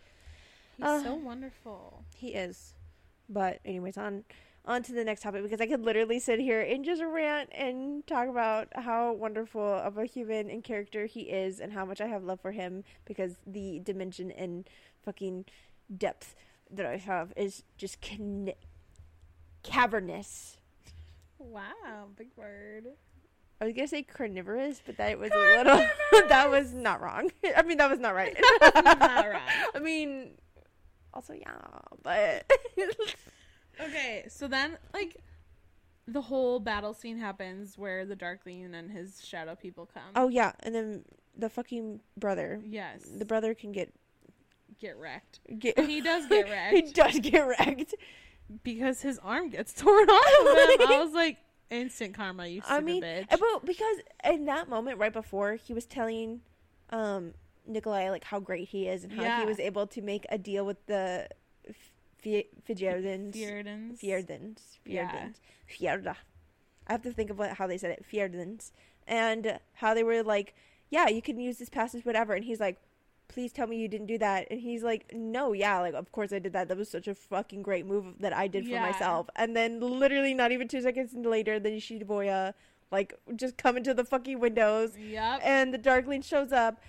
Speaker 2: He's
Speaker 1: Uh,
Speaker 2: so wonderful.
Speaker 1: He is. But anyways, on on to the next topic because I could literally sit here and just rant and talk about how wonderful of a human and character he is and how much I have love for him because the dimension and fucking depth that I have is just con- cavernous.
Speaker 2: Wow, big word.
Speaker 1: I was gonna say carnivorous, but that was a little. that was not wrong. I mean, that was not right.
Speaker 2: Not right.
Speaker 1: I mean, also yeah, but
Speaker 2: Okay, so then, like, the whole battle scene happens where the Darkling and his shadow people come.
Speaker 1: oh yeah, and then the fucking brother,
Speaker 2: yes.
Speaker 1: the brother can get
Speaker 2: get wrecked.
Speaker 1: Get,
Speaker 2: he does get wrecked.
Speaker 1: he does get wrecked.
Speaker 2: because his arm gets torn off of him. I was like, instant karma, you stupid
Speaker 1: I mean,
Speaker 2: bitch.
Speaker 1: but because in that moment right before he was telling um Nikolai like how great he is and how
Speaker 2: Yeah.
Speaker 1: he was able to make a deal with the Fjerdans.
Speaker 2: Fjerdans.
Speaker 1: Fjerdans.
Speaker 2: Yeah.
Speaker 1: Fjerdans. Fjerda. I have to think of what, how they said it. Fjerdans. And how they were like, yeah, you can use this passage, whatever. And he's like, please tell me you didn't do that. And he's like, no, yeah, like, of course I did that. That was such a fucking great move that I did for
Speaker 2: Yeah.
Speaker 1: myself. And then literally not even two seconds later, the nichevo'ya, like, just come into the fucking windows.
Speaker 2: Yep.
Speaker 1: And the Darkling shows up.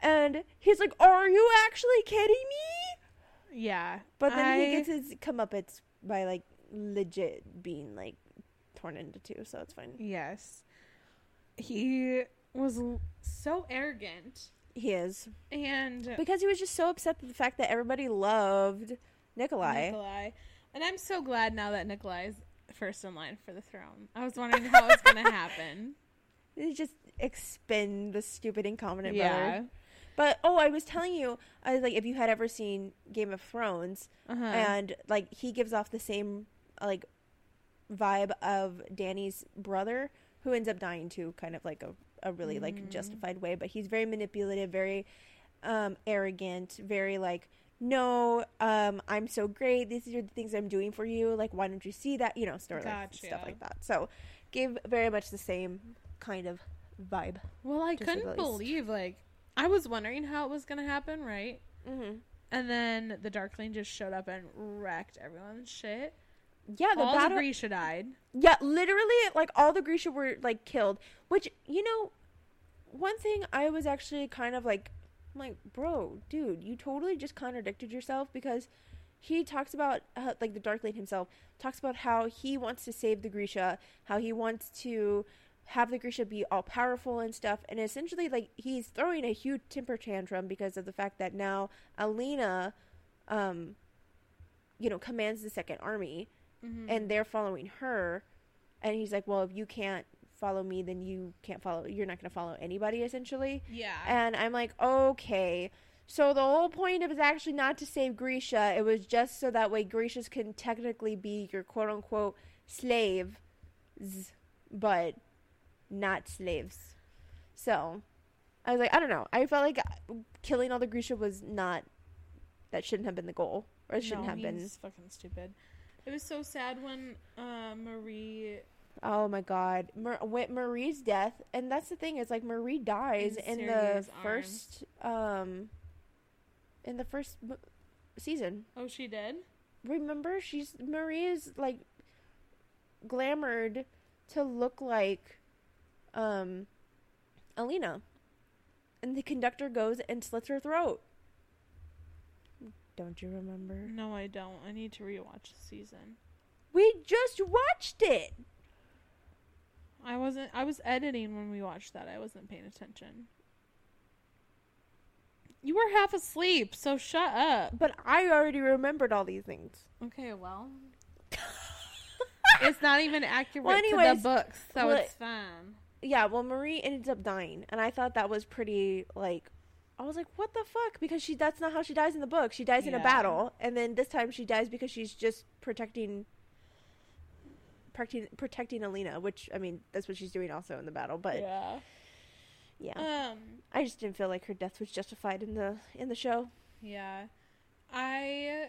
Speaker 1: And he's like, are you actually kidding me?
Speaker 2: yeah.
Speaker 1: But then
Speaker 2: I-
Speaker 1: he gets his comeuppance by like legit being like torn into two, so it's fine.
Speaker 2: Yes. He was l- so arrogant.
Speaker 1: He is
Speaker 2: And
Speaker 1: because he was just so upset with the fact that everybody loved Nikolai.
Speaker 2: Nikolai. And I'm so glad now that Nikolai is first in line for the throne. I was wondering how it's going to happen.
Speaker 1: He just expend the stupid incompetent
Speaker 2: yeah.
Speaker 1: brother. But oh, I was telling you, I was like, if you had ever seen Game of Thrones,
Speaker 2: Uh-huh.
Speaker 1: and like he gives off the same like vibe of Danny's brother, who ends up dying too, kind of like a, a really like
Speaker 2: Mm.
Speaker 1: justified way. But he's very manipulative, very um, arrogant, very like, no, um, I'm so great. These are the things I'm doing for you. Like, why don't you see that? You know, story like, stuff like that. So, gave very much the same kind of vibe.
Speaker 2: well, I
Speaker 1: to say the
Speaker 2: couldn't believe, like, I was wondering how it was going to happen, right?
Speaker 1: Mm-hmm.
Speaker 2: And then the Darkling just showed up and wrecked everyone's shit.
Speaker 1: Yeah, the
Speaker 2: All
Speaker 1: battle.
Speaker 2: the Grisha died.
Speaker 1: Yeah, literally, like all the Grisha were like killed. Which you know, one thing I was actually kind of like, I'm like, bro, dude, you totally just contradicted yourself because he talks about uh, like the Darkling himself talks about how he wants to save the Grisha, how he wants to have the Grisha be all powerful and stuff, and essentially like he's throwing a huge temper tantrum because of the fact that now Alina, um, you know, commands the Second Army
Speaker 2: Mm-hmm.
Speaker 1: and they're following her and he's like well if you can't follow me then you can't follow you're not going to follow anybody essentially
Speaker 2: yeah.
Speaker 1: and i'm like okay so the whole point of it is actually not to save grisha it was just so that way grishas can technically be your quote unquote slave, but not slaves so i was like i don't know i felt like killing all the grisha was not that shouldn't have been the goal or it shouldn't
Speaker 2: no,
Speaker 1: have been
Speaker 2: fucking stupid. It was so sad when uh, Marie
Speaker 1: Oh my god. Mar- with Marie's death, and that's the thing is like Marie dies
Speaker 2: In
Speaker 1: in, the first um in the first m- season.
Speaker 2: Oh, she did?
Speaker 1: Remember she's Marie is like glamored to look like um Alina. And the conductor goes and slits her throat. Don't you remember?
Speaker 2: No, I don't. I need to rewatch the season.
Speaker 1: We just watched it.
Speaker 2: I wasn't. I was editing when we watched that. I wasn't paying attention. You were half asleep, so shut up.
Speaker 1: But I already remembered all these things.
Speaker 2: Okay, well, it's not even accurate
Speaker 1: Well,
Speaker 2: to the books, so
Speaker 1: well,
Speaker 2: it's fine.
Speaker 1: Yeah, well, Marie ends up dying, and I thought that was pretty like. I was like, "What the fuck?" Because she—that's not how she dies in the book. She dies in a battle, and then this time she dies because she's just protecting, protecting, protecting Alina. Which I mean, that's what she's doing also in the battle. But yeah,
Speaker 2: yeah. Um.
Speaker 1: I just didn't feel like her death was justified in the in the show.
Speaker 2: Yeah. I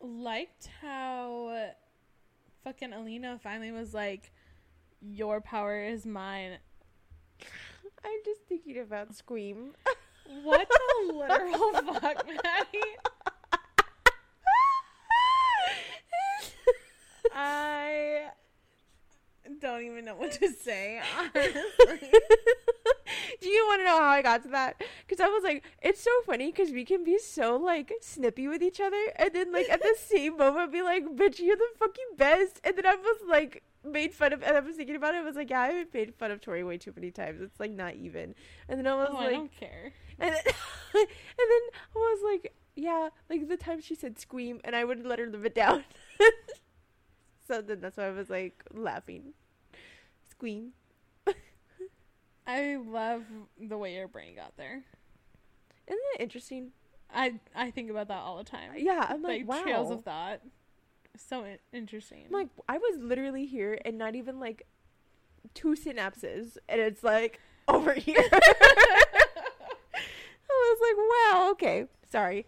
Speaker 2: liked how fucking Alina finally was like, Your power is mine.
Speaker 1: I'm just thinking about Scream.
Speaker 2: What the literal fuck, Maddie? I don't even know what to say, honestly.
Speaker 1: Do you want to know how I got to that? Because I was like, it's so funny because we can be so like snippy with each other, and then like at the same moment be like, "Bitch, you're the fucking best," and then I was like made fun of, and I was thinking about it. I was like, "Yeah, I've made fun of Tori way too many times. It's like not even." And then I was
Speaker 2: Oh, I don't care.
Speaker 1: and then, and then I was like, "Yeah," like the time she said "scream," and I wouldn't let her live it down. so then that's why I was like laughing. Scream.
Speaker 2: I love the way your brain got there.
Speaker 1: Isn't it interesting?
Speaker 2: I I think about that all the time.
Speaker 1: Yeah, I'm like,
Speaker 2: like
Speaker 1: wow.
Speaker 2: trails of thought. So interesting.
Speaker 1: I'm like, I was literally here and not even like two synapses, and it's like over here. I was like, wow, okay, sorry.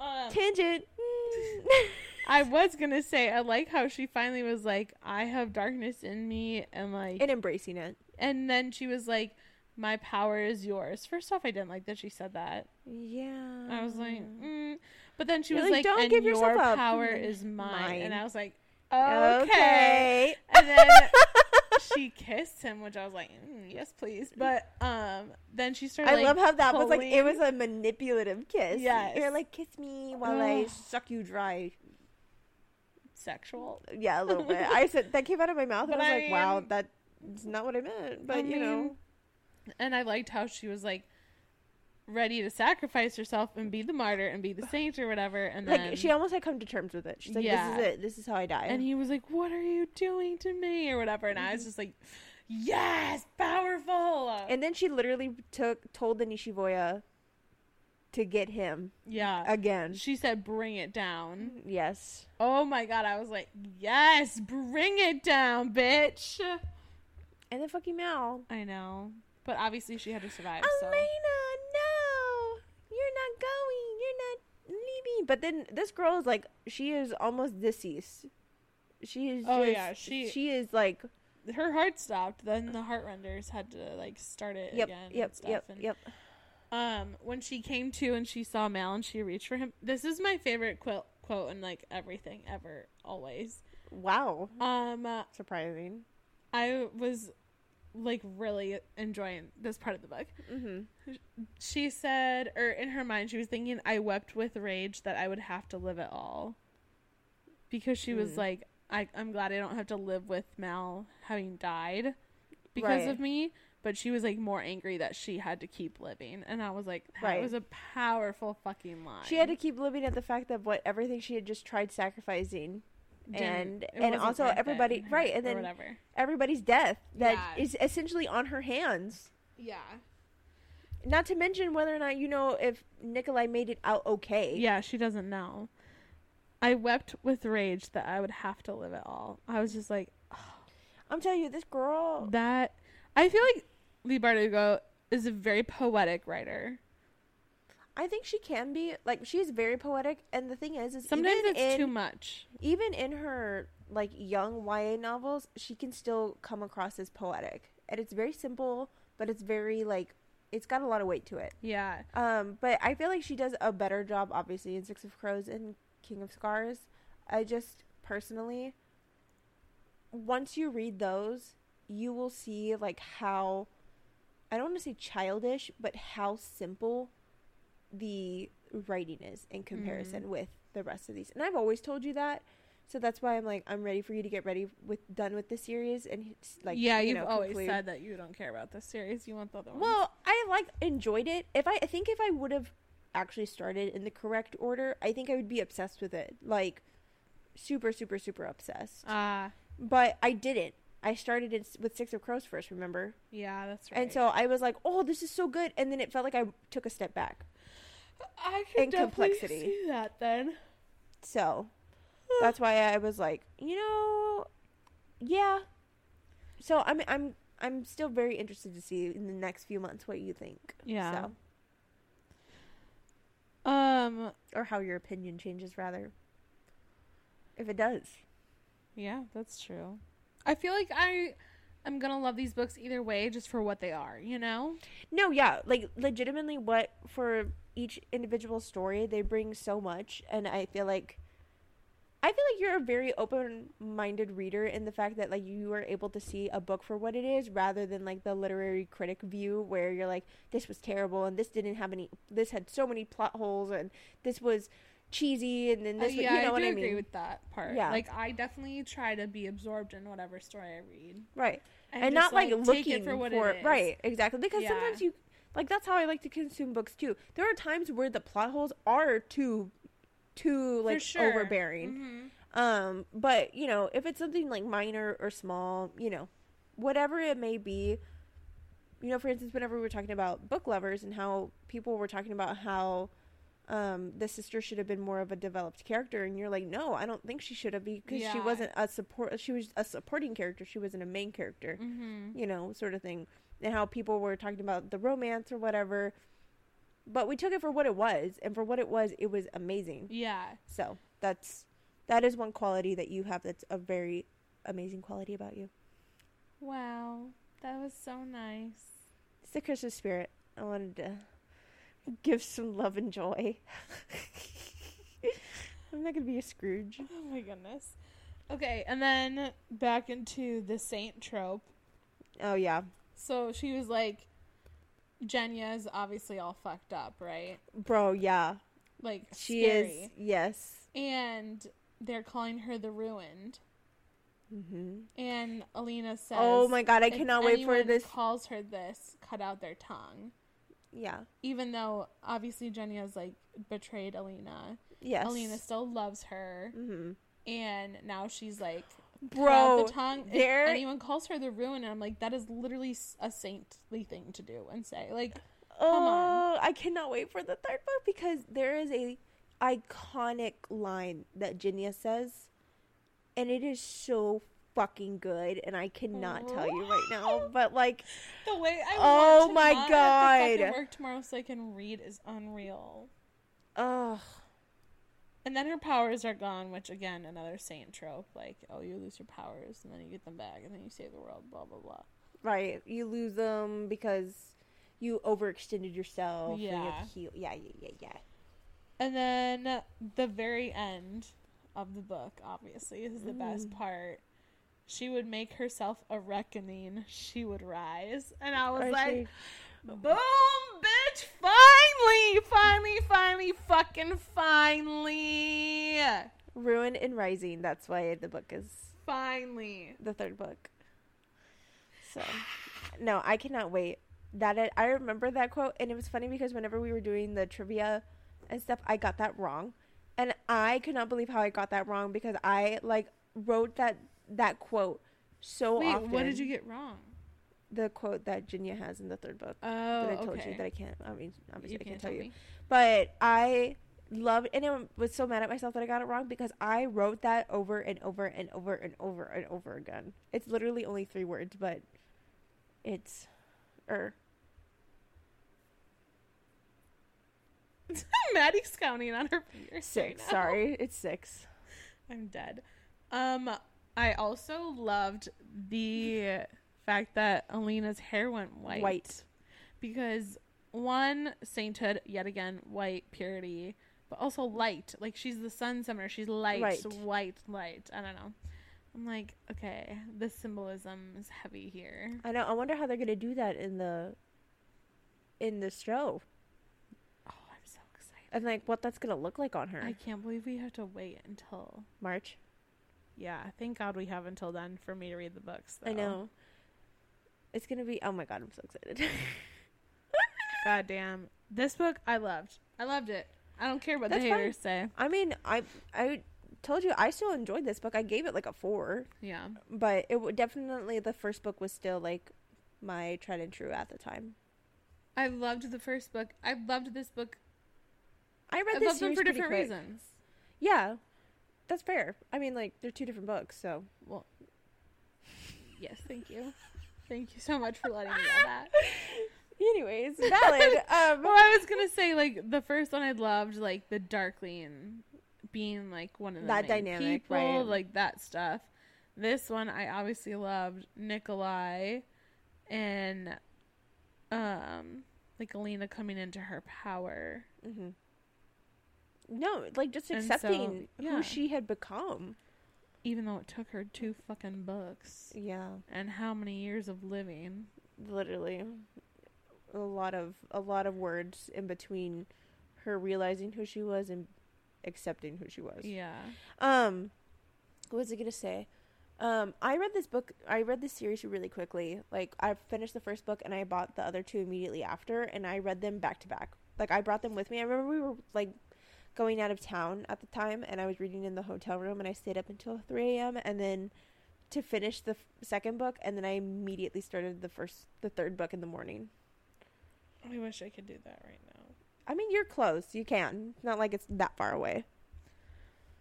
Speaker 2: Um,
Speaker 1: Tangent.
Speaker 2: I was gonna say I like how she finally was like, I have darkness in me, and like,
Speaker 1: and embracing it.
Speaker 2: and then she was like, my power is yours. First off, I didn't like that she said that.
Speaker 1: Yeah.
Speaker 2: I was like, mm. But then she
Speaker 1: You're
Speaker 2: was
Speaker 1: like,
Speaker 2: like,
Speaker 1: "Don't
Speaker 2: and
Speaker 1: give
Speaker 2: your
Speaker 1: yourself up."
Speaker 2: power is mine.
Speaker 1: Mine.
Speaker 2: and I was like, okay.
Speaker 1: okay.
Speaker 2: And then she kissed him, which I was like, mm, yes, please. But um, then she started.
Speaker 1: I
Speaker 2: like,
Speaker 1: love how that was like it was a manipulative kiss.
Speaker 2: Yeah,
Speaker 1: You're like kiss me while I suck you dry.
Speaker 2: sexual.
Speaker 1: Yeah, a little bit. I said that came out of my mouth and I was
Speaker 2: I
Speaker 1: like, wow, that's not what I meant. But
Speaker 2: I
Speaker 1: you know,
Speaker 2: And I liked how she was like ready to sacrifice herself and be the martyr and be the saint or whatever. And then
Speaker 1: like she almost had come to terms with it. She's like,
Speaker 2: Yeah.
Speaker 1: this is it. This is how I die.
Speaker 2: and he was like, "What are you doing to me?" or whatever. And I
Speaker 1: Mm-hmm.
Speaker 2: was just like, "Yes, powerful."
Speaker 1: And then she literally took told the nichevo'ya to get him
Speaker 2: yeah,
Speaker 1: again.
Speaker 2: she said, "Bring it down."
Speaker 1: Yes.
Speaker 2: Oh my god, I was like, "Yes, bring it down, bitch."
Speaker 1: And then fucking Mal.
Speaker 2: I know, but obviously she had to survive. So
Speaker 1: Alina, no, you're not going. You're But then this girl is like, she is almost deceased. She is.
Speaker 2: Oh,
Speaker 1: just,
Speaker 2: yeah, she-
Speaker 1: She is like.
Speaker 2: her heart stopped. Then the heart renders had to like start it
Speaker 1: Yep.
Speaker 2: again.
Speaker 1: Yep.
Speaker 2: and stuff.
Speaker 1: Yep.
Speaker 2: and
Speaker 1: Yep.
Speaker 2: um when she came to and she saw Mal and she reached for him. This is my favorite quote quote in like everything ever always.
Speaker 1: Wow.
Speaker 2: Um uh,
Speaker 1: Surprising.
Speaker 2: I was like really enjoying this part of the book.
Speaker 1: Mm-hmm.
Speaker 2: She said or in her mind she was thinking I wept with rage that I would have to live it all. Because she was
Speaker 1: Mm.
Speaker 2: like I I'm glad I don't have to live with Mal having died because
Speaker 1: Right.
Speaker 2: of me. But she was like more angry that she had to keep living, and I was like, that
Speaker 1: Right.
Speaker 2: was a powerful fucking line.
Speaker 1: She had to keep living at the fact that what everything she had just tried sacrificing, and and also everybody
Speaker 2: in
Speaker 1: right, and then
Speaker 2: whatever.
Speaker 1: everybody's death that
Speaker 2: Yeah.
Speaker 1: is essentially on her hands.
Speaker 2: Yeah,
Speaker 1: Not to mention whether or not you know if Nikolai made it out okay.
Speaker 2: yeah, she doesn't know. I wept with rage that I would have to live it all. I was just like
Speaker 1: I'm telling you, this girl.
Speaker 2: that. I feel like Leigh Bardugo is a very poetic writer.
Speaker 1: I think she can be like she's very poetic, and the thing is, is
Speaker 2: Sometimes it's
Speaker 1: in,
Speaker 2: too much.
Speaker 1: even in her like young YA novels, she can still come across as poetic, and it's very simple, but it's very like it's got a lot of weight to it.
Speaker 2: Yeah,
Speaker 1: Um, but I feel like she does a better job, obviously, in Six of Crows and King of Scars. I just personally, once you read those, you will see like how I don't want to say childish, but how simple the writing is in comparison with the rest of these. And I've always told you that. So that's why I'm like I'm ready for you to get ready with done with the series and like
Speaker 2: yeah.
Speaker 1: you
Speaker 2: You've
Speaker 1: know,
Speaker 2: always
Speaker 1: conclude.
Speaker 2: said that you don't care about the series. You want the other ones.
Speaker 1: Well, I like enjoyed it. If I, I think if I would have actually started in the correct order, I think I would be obsessed with it. Like super super super obsessed.
Speaker 2: ah,
Speaker 1: But I didn't. I started it with Six of Crows first, remember?
Speaker 2: yeah, that's right.
Speaker 1: And so I was like, "Oh, this is so good." And then it felt like I took a step back.
Speaker 2: I can
Speaker 1: and complexity.
Speaker 2: see that then.
Speaker 1: So that's why I was like, "You know, yeah." So I'm I'm I'm still very interested to see in the next few months what you think.
Speaker 2: Yeah.
Speaker 1: So,
Speaker 2: Um.
Speaker 1: or how your opinion changes rather. If it does.
Speaker 2: Yeah, that's true. I feel like I I am gonna love these books either way, just for what they are. You know?
Speaker 1: No, yeah, like legitimately what for each individual story they bring so much and I feel like I feel like you're a very open-minded reader in the fact that like you are able to see a book for what it is rather than like the literary critic view where you're like this was terrible and this didn't have any this had so many plot holes and this was cheesy and then
Speaker 2: Uh,
Speaker 1: this was,
Speaker 2: yeah,
Speaker 1: you know
Speaker 2: I
Speaker 1: what I
Speaker 2: agree
Speaker 1: mean
Speaker 2: with that part.
Speaker 1: Yeah.
Speaker 2: Like I definitely try to be absorbed in whatever story I read,
Speaker 1: right and,
Speaker 2: just,
Speaker 1: not like,
Speaker 2: take
Speaker 1: looking
Speaker 2: it for what
Speaker 1: for
Speaker 2: it is.
Speaker 1: right exactly because
Speaker 2: Yeah.
Speaker 1: sometimes you like that's how I like to consume books too. There are times where the plot holes are too too like
Speaker 2: sure.
Speaker 1: overbearing.
Speaker 2: Mhm.
Speaker 1: Um, but you know, if it's something like minor or small, you know, whatever it may be, you know, for instance, whenever we were talking about book lovers and how people were talking about how um, the sister should have been more of a developed character, and you're like, no, I don't think she should have because she wasn't a support. She was a supporting character. She wasn't a main character,
Speaker 2: Mm-hmm.
Speaker 1: you know, sort of thing. And how people were talking about the romance or whatever, but we took it for what it was, and for what it was, it was amazing.
Speaker 2: Yeah.
Speaker 1: So that's that is one quality that you have that's a very amazing quality about you.
Speaker 2: Wow. That was so nice.
Speaker 1: It's the Christmas spirit. I wanted to give some love and joy. I'm not gonna be a Scrooge.
Speaker 2: Oh my goodness. Okay, and then back into the saint trope.
Speaker 1: Oh yeah,
Speaker 2: So she was like, Genya is obviously all fucked up, right?
Speaker 1: bro. Yeah,
Speaker 2: Like
Speaker 1: she
Speaker 2: scary.
Speaker 1: is. Yes.
Speaker 2: and they're calling her the ruined.
Speaker 1: hmm
Speaker 2: And Alina says,
Speaker 1: Oh my god, I cannot wait for this.
Speaker 2: Calls her this, cut out their tongue.
Speaker 1: Yeah.
Speaker 2: Even though obviously Genya's like betrayed Alina,
Speaker 1: Yes.
Speaker 2: Alina still loves her,
Speaker 1: hmm
Speaker 2: and now she's like,
Speaker 1: Bro,
Speaker 2: the tongue. If anyone calls her the ruin, and I'm like, that is literally a saintly thing to do and say. Like,
Speaker 1: oh. I cannot wait for the third book because there is a iconic line that Genya says, and it is so fucking good, and I cannot tell you right now. But like,
Speaker 2: the way I
Speaker 1: Oh
Speaker 2: want to
Speaker 1: my
Speaker 2: not have to
Speaker 1: God.
Speaker 2: work tomorrow so I can read is unreal.
Speaker 1: oh,
Speaker 2: And then her powers are gone, which again, another saint trope. Like, oh, you lose your powers, and then you get them back, and then you save the world. Blah blah blah.
Speaker 1: right. You lose them because you overextended yourself. and you
Speaker 2: Yeah.
Speaker 1: Yeah, yeah, yeah, yeah.
Speaker 2: And then the very end of the book, obviously, is the best
Speaker 1: Mm.
Speaker 2: part. She would make herself a reckoning. She would rise, and I was
Speaker 1: Or
Speaker 2: like, "Boom, bitch! Finally, finally, finally, fucking finally,
Speaker 1: Ruin and Rising. That's why the book is
Speaker 2: finally."
Speaker 1: the third book. So, no, I cannot wait. That it, I remember that quote, and it was funny because whenever we were doing the trivia and stuff, I got that wrong, and I could not believe how I got that wrong because I like wrote that that quote so
Speaker 2: Wait,
Speaker 1: often.
Speaker 2: what did you get wrong?
Speaker 1: The quote that Genya has in the third book
Speaker 2: Oh,
Speaker 1: that I told
Speaker 2: okay.
Speaker 1: you that I can't. I mean, obviously
Speaker 2: you
Speaker 1: I can't
Speaker 2: can't
Speaker 1: tell
Speaker 2: tell
Speaker 1: you, but I loved, and I was so mad at myself that I got it wrong because I wrote that over and over and over and over and over again. It's literally only three words, but it's er.
Speaker 2: Maddie's counting on her fingers.
Speaker 1: Six.
Speaker 2: right.
Speaker 1: Sorry, it's six.
Speaker 2: I'm dead. Um, I also loved the fact that Alina's hair went white.
Speaker 1: White.
Speaker 2: Because one, sainthood, yet again, white, purity, but also light. Like she's the sun summoner. She's light,
Speaker 1: Right.
Speaker 2: white, light. I don't know. I'm like, okay, the symbolism is heavy here.
Speaker 1: I know. I wonder how they're gonna do that in the in the show,
Speaker 2: Oh, I'm so excited.
Speaker 1: and like what that's gonna look like on her.
Speaker 2: I can't believe we have to wait until.
Speaker 1: March.
Speaker 2: Yeah, thank God we have until then for me to read the books.
Speaker 1: I know. It's gonna be. Oh my god, I'm so excited.
Speaker 2: God damn. This book I loved. I loved it. I don't care what
Speaker 1: That's
Speaker 2: the
Speaker 1: fine.
Speaker 2: haters say.
Speaker 1: I mean, I I told you I still enjoyed this book. I gave it like a four.
Speaker 2: Yeah.
Speaker 1: but it would definitely the first book was still like my tried and true at the time.
Speaker 2: I loved the first book. I loved this book.
Speaker 1: I read
Speaker 2: I
Speaker 1: this
Speaker 2: them for different
Speaker 1: quick.
Speaker 2: reasons.
Speaker 1: Yeah, that's fair. I mean, like they're two different books, so
Speaker 2: Well, yes, thank you. Thank you so much for letting me know that.
Speaker 1: anyways, valid. um,
Speaker 2: Well, I was gonna say like the first one I loved, like the Darkling being like one of the
Speaker 1: That dynamic,
Speaker 2: people,
Speaker 1: right.
Speaker 2: like that stuff. This one I obviously loved Nikolai and um like Alina coming into her power.
Speaker 1: Mm-hmm. no, like just
Speaker 2: And so,
Speaker 1: accepting
Speaker 2: yeah.
Speaker 1: who she had become.
Speaker 2: Even though it took her two fucking books
Speaker 1: Yeah,
Speaker 2: and how many years of living.
Speaker 1: literally, a lot of a lot of words in between her realizing who she was and accepting who she was.
Speaker 2: Yeah.
Speaker 1: Um, what was I gonna say? Um, I read this book. I read this series really quickly. Like I finished the first book and I bought the other two immediately after, and I read them back to back. Like I brought them with me. I remember we were like going out of town at the time, and I was reading in the hotel room, and I stayed up until three a.m. and then to finish the f- second book, and then I immediately started the first, the third book in the morning.
Speaker 2: I wish I could do that right now.
Speaker 1: I mean, you're close. You can. It's not like it's that far away.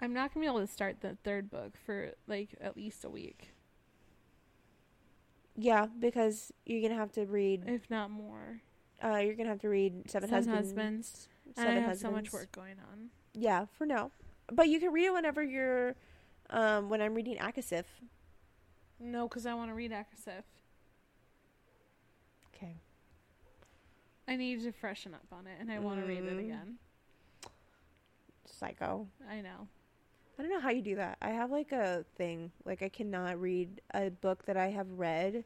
Speaker 2: I'm not gonna be able to start the third book for like at least a week,
Speaker 1: Yeah, because you're gonna have to read.
Speaker 2: if not more.
Speaker 1: Uh, you're gonna have to read Seven,
Speaker 2: Seven
Speaker 1: Husbands.
Speaker 2: Husbands.
Speaker 1: Seven
Speaker 2: I have
Speaker 1: Husbands.
Speaker 2: so much work going on.
Speaker 1: Yeah, for now. But you can read it whenever you're. Um, when I'm reading ACOSF.
Speaker 2: No, because I want to read ACOSF.
Speaker 1: Okay.
Speaker 2: I need to freshen up on it, and I want to read it
Speaker 1: Mm.
Speaker 2: again.
Speaker 1: Psycho.
Speaker 2: I know.
Speaker 1: I don't know how you do that. I have like a thing. Like I cannot read a book that I have read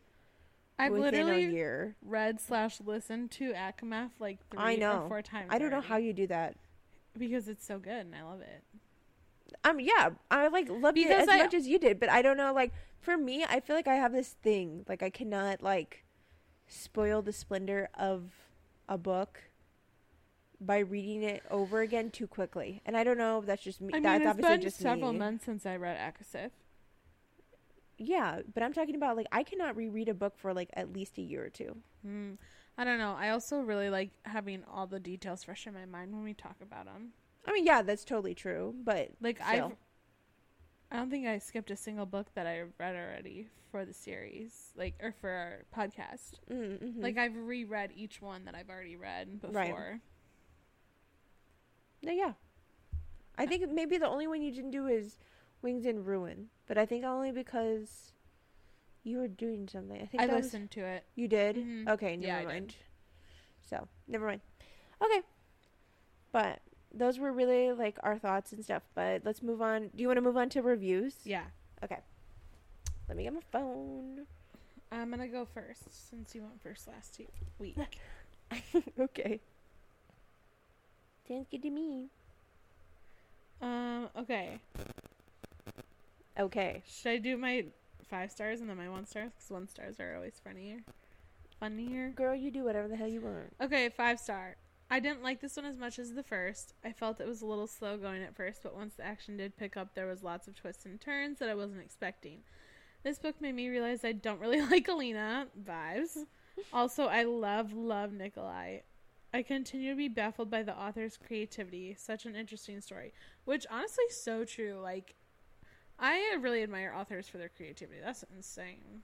Speaker 2: I've
Speaker 1: within a
Speaker 2: literally
Speaker 1: year.
Speaker 2: read slash listened to ACOMAF like three
Speaker 1: I know.
Speaker 2: or four times.
Speaker 1: I don't know how you do that.
Speaker 2: because it's so good and I love it.
Speaker 1: Um, yeah, I like loved it
Speaker 2: Because
Speaker 1: as
Speaker 2: I-
Speaker 1: much as you did, but I don't know. Like for me, I feel like I have this thing. Like I cannot like spoil the splendor of a book by reading it over again too quickly. And I don't know if that's just me.
Speaker 2: I mean,
Speaker 1: that's
Speaker 2: it's
Speaker 1: obviously
Speaker 2: been
Speaker 1: just
Speaker 2: several
Speaker 1: me.
Speaker 2: months since I read ACOSF.
Speaker 1: Yeah, but I'm talking about like I cannot reread a book for like at least a year or two.
Speaker 2: Hmm. I don't know. I also really like having all the details fresh in my mind when we talk about them.
Speaker 1: I mean, yeah, that's totally true, but
Speaker 2: Like I've, I don't think I skipped a single book that I read already for the series, like or for our podcast.
Speaker 1: mm-hmm.
Speaker 2: Like I've reread each one that I've already read before.
Speaker 1: Right. no, yeah. I think maybe the only one you didn't do is Wings and Ruin, but I think only because you were doing something. I think
Speaker 2: I
Speaker 1: that was-
Speaker 2: listened to it.
Speaker 1: you did.
Speaker 2: Mhm.
Speaker 1: Okay, never
Speaker 2: Yeah,
Speaker 1: mind. So never mind. Okay, but those were really like our thoughts and stuff. But let's move on. Do you want to move on to reviews?
Speaker 2: Yeah. Okay.
Speaker 1: Let me get my phone.
Speaker 2: I'm gonna go first since you went first last two- week.
Speaker 1: okay. Sounds good to me.
Speaker 2: um. Okay.
Speaker 1: Okay.
Speaker 2: Should I do my five stars and then my one stars? Because one stars are always funnier. Funnier.
Speaker 1: Girl, you do whatever the hell you want.
Speaker 2: Okay, five star. I didn't like this one as much as the first. I felt it was a little slow going at first, but once the action did pick up, there was lots of twists and turns that I wasn't expecting. This book made me realize I don't really like Alina vibes. also, I love, love Nikolai. I continue to be baffled by the author's creativity. Such an interesting story. Which, honestly, so true. Like, I really admire authors for their creativity. That's insane.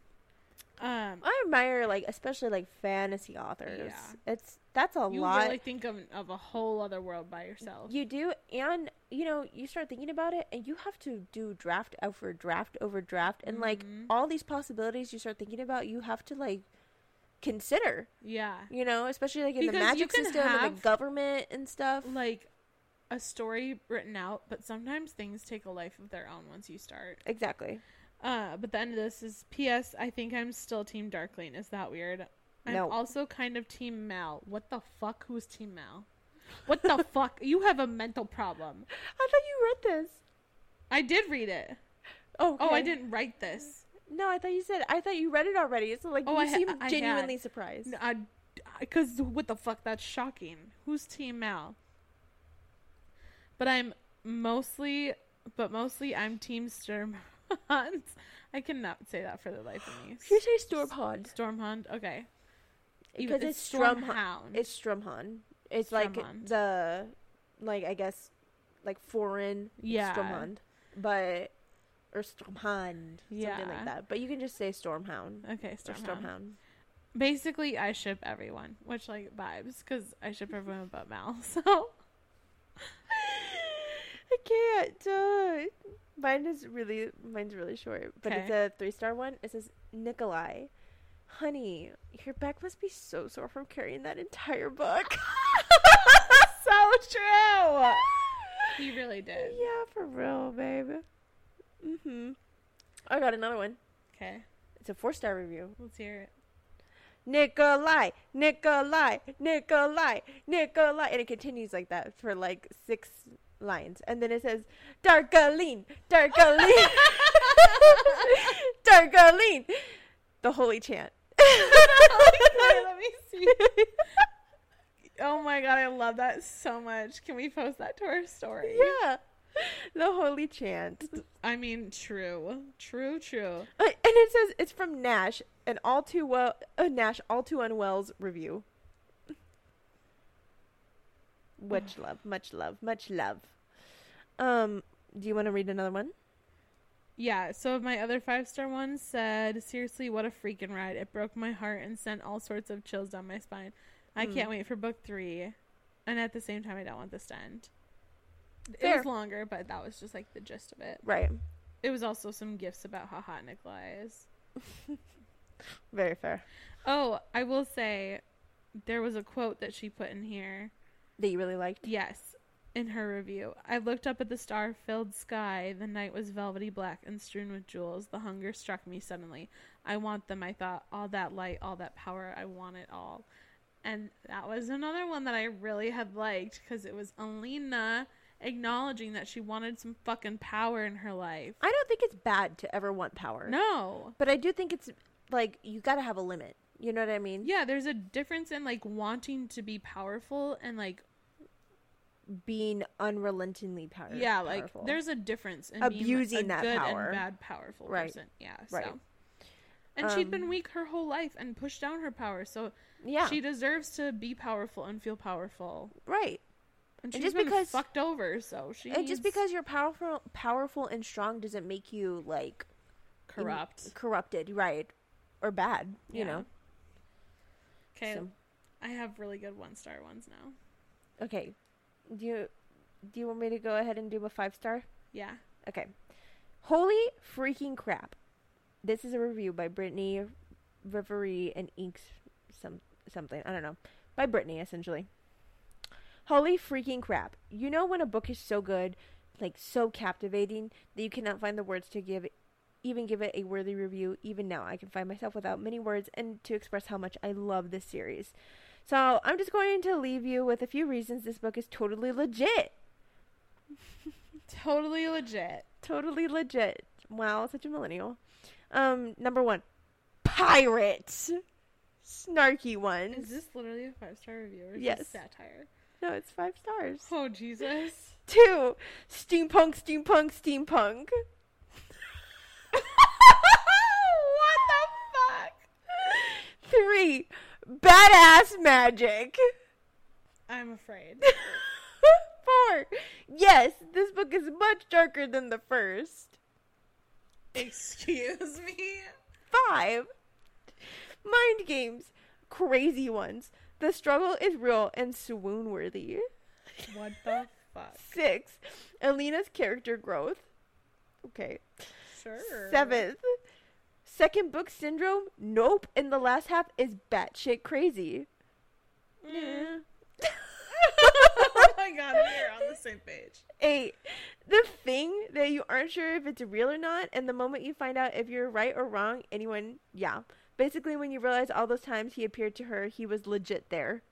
Speaker 2: Um,
Speaker 1: I admire like especially like fantasy authors.
Speaker 2: Yeah.
Speaker 1: It's that's a
Speaker 2: you
Speaker 1: lot.
Speaker 2: You really think of, of a whole other world by yourself.
Speaker 1: You do, and you know, you start thinking about it, and you have to do draft over draft over draft, and like
Speaker 2: Mhm.
Speaker 1: all these possibilities you start thinking about, you have to like consider,
Speaker 2: Yeah.
Speaker 1: you know, especially like in the
Speaker 2: Because you
Speaker 1: magic system and the government and stuff.
Speaker 2: Like a story written out, but sometimes things take a life of their own once you start.
Speaker 1: Exactly.
Speaker 2: Uh, but the end of this is P.S. I think I'm still Team Darkling. Is that weird? I'm
Speaker 1: No.
Speaker 2: also kind of Team Mal. What the fuck? Who's Team Mal? What the fuck? You have a mental problem.
Speaker 1: I thought you read this.
Speaker 2: I did read it.
Speaker 1: Oh,
Speaker 2: Oh, I didn't write this.
Speaker 1: No, I thought you said. I thought you read it already. So like
Speaker 2: Oh,
Speaker 1: you
Speaker 2: ha-
Speaker 1: seem
Speaker 2: I had.
Speaker 1: genuinely surprised.
Speaker 2: Because what the fuck? That's shocking. Who's Team Mal? But I'm mostly, but mostly I'm Team Stormhunt. I cannot say that for the life of me.
Speaker 1: You say Stormhond
Speaker 2: Stormhunt. Okay.
Speaker 1: because it's Strum.
Speaker 2: Stormhound.
Speaker 1: It's Strumhand. It's like
Speaker 2: Strumhand.
Speaker 1: the, like I guess, like foreign
Speaker 2: Yeah.
Speaker 1: Strumhand, but or Strumhand,
Speaker 2: Yeah.
Speaker 1: something like that. But you can just say Stormhound
Speaker 2: okay.
Speaker 1: or
Speaker 2: Stormhound.
Speaker 1: Stormhound.
Speaker 2: Basically, I ship everyone, which like vibes, because I ship everyone but Mal. So
Speaker 1: I can't. Uh, mine is really mine's really short, but it's a three star one. It says Nikolai, honey, your back must be so sore from carrying that entire book.
Speaker 2: so true. He really did.
Speaker 1: yeah, for real, babe. Mm-hmm. I got another one.
Speaker 2: Okay,
Speaker 1: It's a four star review.
Speaker 2: let's hear it.
Speaker 1: Nikolai, Nikolai, Nikolai, Nikolai, and it continues like that for like six lines, and then it says Darkaline, Darkaline, Darkaline, the holy chant.
Speaker 2: Let me see. Oh my god, I love that so much. Can we post that to our story?
Speaker 1: yeah, the holy chant.
Speaker 2: I mean, true, true, true.
Speaker 1: Uh, and it says it's from Nash, an all too well, a Nash all too unwell's review. Much love, much love, much love. Um, do you want to read another one?
Speaker 2: Yeah, so my other five star one said, Seriously, what a freaking ride. It broke my heart and sent all sorts of chills down my spine. I
Speaker 1: Mm.
Speaker 2: can't wait for book three. And at the same time, I don't want this to end. It was longer, but that was just like the gist of it.
Speaker 1: Right.
Speaker 2: It was also some gifts about how hot Nikolai is.
Speaker 1: Very fair.
Speaker 2: Oh, I will say there was a quote that she put in here.
Speaker 1: That you really liked.
Speaker 2: Yes, in her review. I looked up at the star filled sky. The night was velvety black and strewn with jewels. The hunger struck me suddenly. I want them, I thought. All that light, all that power. I want it all. And that was another one that I really had liked because it was Alina acknowledging that she wanted some fucking power in her life.
Speaker 1: I don't think it's bad to ever want power.
Speaker 2: No.
Speaker 1: But I do think it's like you got to have a limit. You know what I mean?
Speaker 2: Yeah, there's a difference in like wanting to be powerful and like
Speaker 1: Being unrelentingly power- powerful.
Speaker 2: yeah, like there's a difference in being,
Speaker 1: Abusing
Speaker 2: like, a
Speaker 1: that
Speaker 2: good
Speaker 1: power.
Speaker 2: and bad powerful
Speaker 1: Right.
Speaker 2: person. Yeah,
Speaker 1: Right.
Speaker 2: so. And she'd been
Speaker 1: Um,
Speaker 2: weak her whole life and pushed down her power, so
Speaker 1: yeah,
Speaker 2: she deserves to be powerful and feel powerful.
Speaker 1: right.
Speaker 2: And
Speaker 1: And
Speaker 2: she's
Speaker 1: just
Speaker 2: been
Speaker 1: because-
Speaker 2: fucked over, so she
Speaker 1: And just because you're powerful, powerful and strong doesn't make you like in-
Speaker 2: corrupt.
Speaker 1: corrupted, right, or bad. You
Speaker 2: Yeah.
Speaker 1: know.
Speaker 2: Okay,
Speaker 1: So,
Speaker 2: I have really good one star ones now.
Speaker 1: okay. Do you do you want me to go ahead and do a five star?
Speaker 2: Yeah.
Speaker 1: Okay. Holy freaking crap! This is a review by Brittany Rivery and Inks some something I don't know by Brittany essentially. Holy freaking crap! You know when a book is so good, like so captivating that you cannot find the words to give even give it a worthy review. Even now, I can find myself without many words and to express how much I love this series. So I'm just going to leave you with a few reasons this book is totally legit.
Speaker 2: Totally legit.
Speaker 1: totally legit. Wow, such a millennial. Um, number one, pirates, snarky one.
Speaker 2: Is this literally a five star review or is
Speaker 1: Yes.
Speaker 2: this satire?
Speaker 1: No, it's five stars.
Speaker 2: Oh Jesus.
Speaker 1: Two, steampunk, steampunk, steampunk.
Speaker 2: what the fuck?
Speaker 1: Three, badass magic.
Speaker 2: I'm afraid.
Speaker 1: Four, yes, this book is much darker than the first.
Speaker 2: Excuse me.
Speaker 1: Five, mind games, crazy ones. The struggle is real and swoon worthy.
Speaker 2: What the fuck?
Speaker 1: Six, Alina's character growth. Okay.
Speaker 2: Sure.
Speaker 1: Seventh, second book syndrome. Nope. And the last half is batshit crazy.
Speaker 2: Yeah. Mm-hmm. oh my god, we're on the same page.
Speaker 1: Eight, the thing that you aren't sure if it's real or not, and the moment you find out if you're right or wrong, anyone, yeah. Basically, when you realize all those times he appeared to her, he was legit there.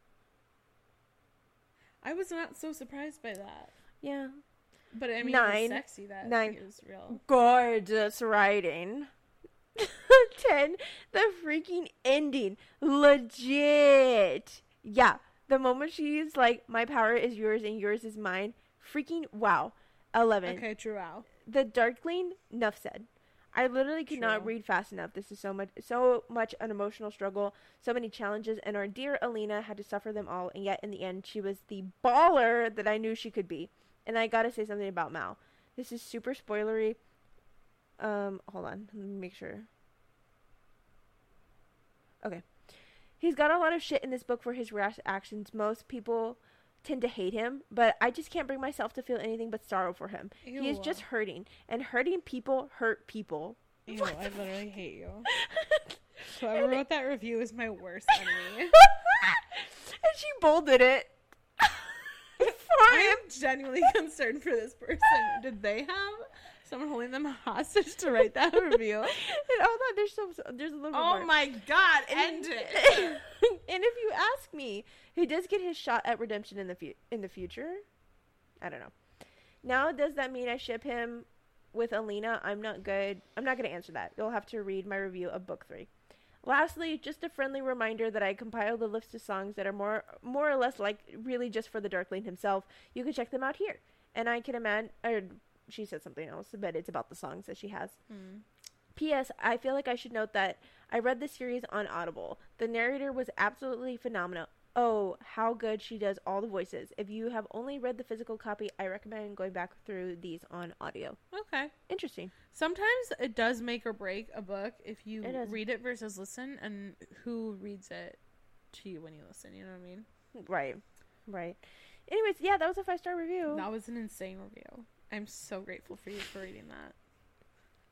Speaker 2: I was not so surprised by that.
Speaker 1: Yeah.
Speaker 2: But I mean,
Speaker 1: Nine.
Speaker 2: sexy that
Speaker 1: Nine.
Speaker 2: he was real.
Speaker 1: Gorgeous writing. 10. The freaking ending. Legit. Yeah. The moment she's like, my power is yours and yours is mine. Freaking wow. 11.
Speaker 2: Okay, true. Wow.
Speaker 1: The Darkling, enough said. I literally could not read fast enough. This is so much, so much an emotional struggle, so many challenges, and our dear Alina had to suffer them all. And yet, in the end, she was the baller that I knew she could be. And I gotta say something about Mal. This is super spoilery. Um, hold on, let me make sure. Okay, he's got a lot of shit in this book for his rash actions. Most people tend to hate him, but I just can't bring myself to feel anything but sorrow for him. He is just hurting, and hurting people hurt people.
Speaker 2: Ew,
Speaker 1: What
Speaker 2: I literally hate you. Whoever wrote that review is my worst enemy.
Speaker 1: and she bolded it
Speaker 2: I am genuinely concerned for this person. Did they have someone holding them hostage to write that review?
Speaker 1: And oh, hold on, there's some, there's a little
Speaker 2: Oh
Speaker 1: more.
Speaker 2: my god,
Speaker 1: And-
Speaker 2: end it.
Speaker 1: and if you ask me, he does get his shot at redemption in the fu- in the future. I don't know. Now, does that mean I ship him with Alina? I'm not good. I'm not going to answer that. You'll have to read my review of book three. Lastly, just a friendly reminder that I compiled a list of songs that are more more or less like really just for the Darkling himself. You can check them out here. and I can imagine. Or she said something else, but it's about the songs that she has.
Speaker 2: Hmm.
Speaker 1: P.S. I feel like I should note that I read the series on Audible. The narrator was absolutely phenomenal. Oh, how good she does all the voices. If you have only read the physical copy, I recommend going back through these on audio.
Speaker 2: Okay.
Speaker 1: Interesting.
Speaker 2: Sometimes it does make or break a book if you
Speaker 1: It
Speaker 2: read it versus listen, and who reads it to you when you listen. You know what I mean?
Speaker 1: Right. Right. Anyways, yeah, that was a five star review.
Speaker 2: That was an insane review. I'm so grateful for you for reading that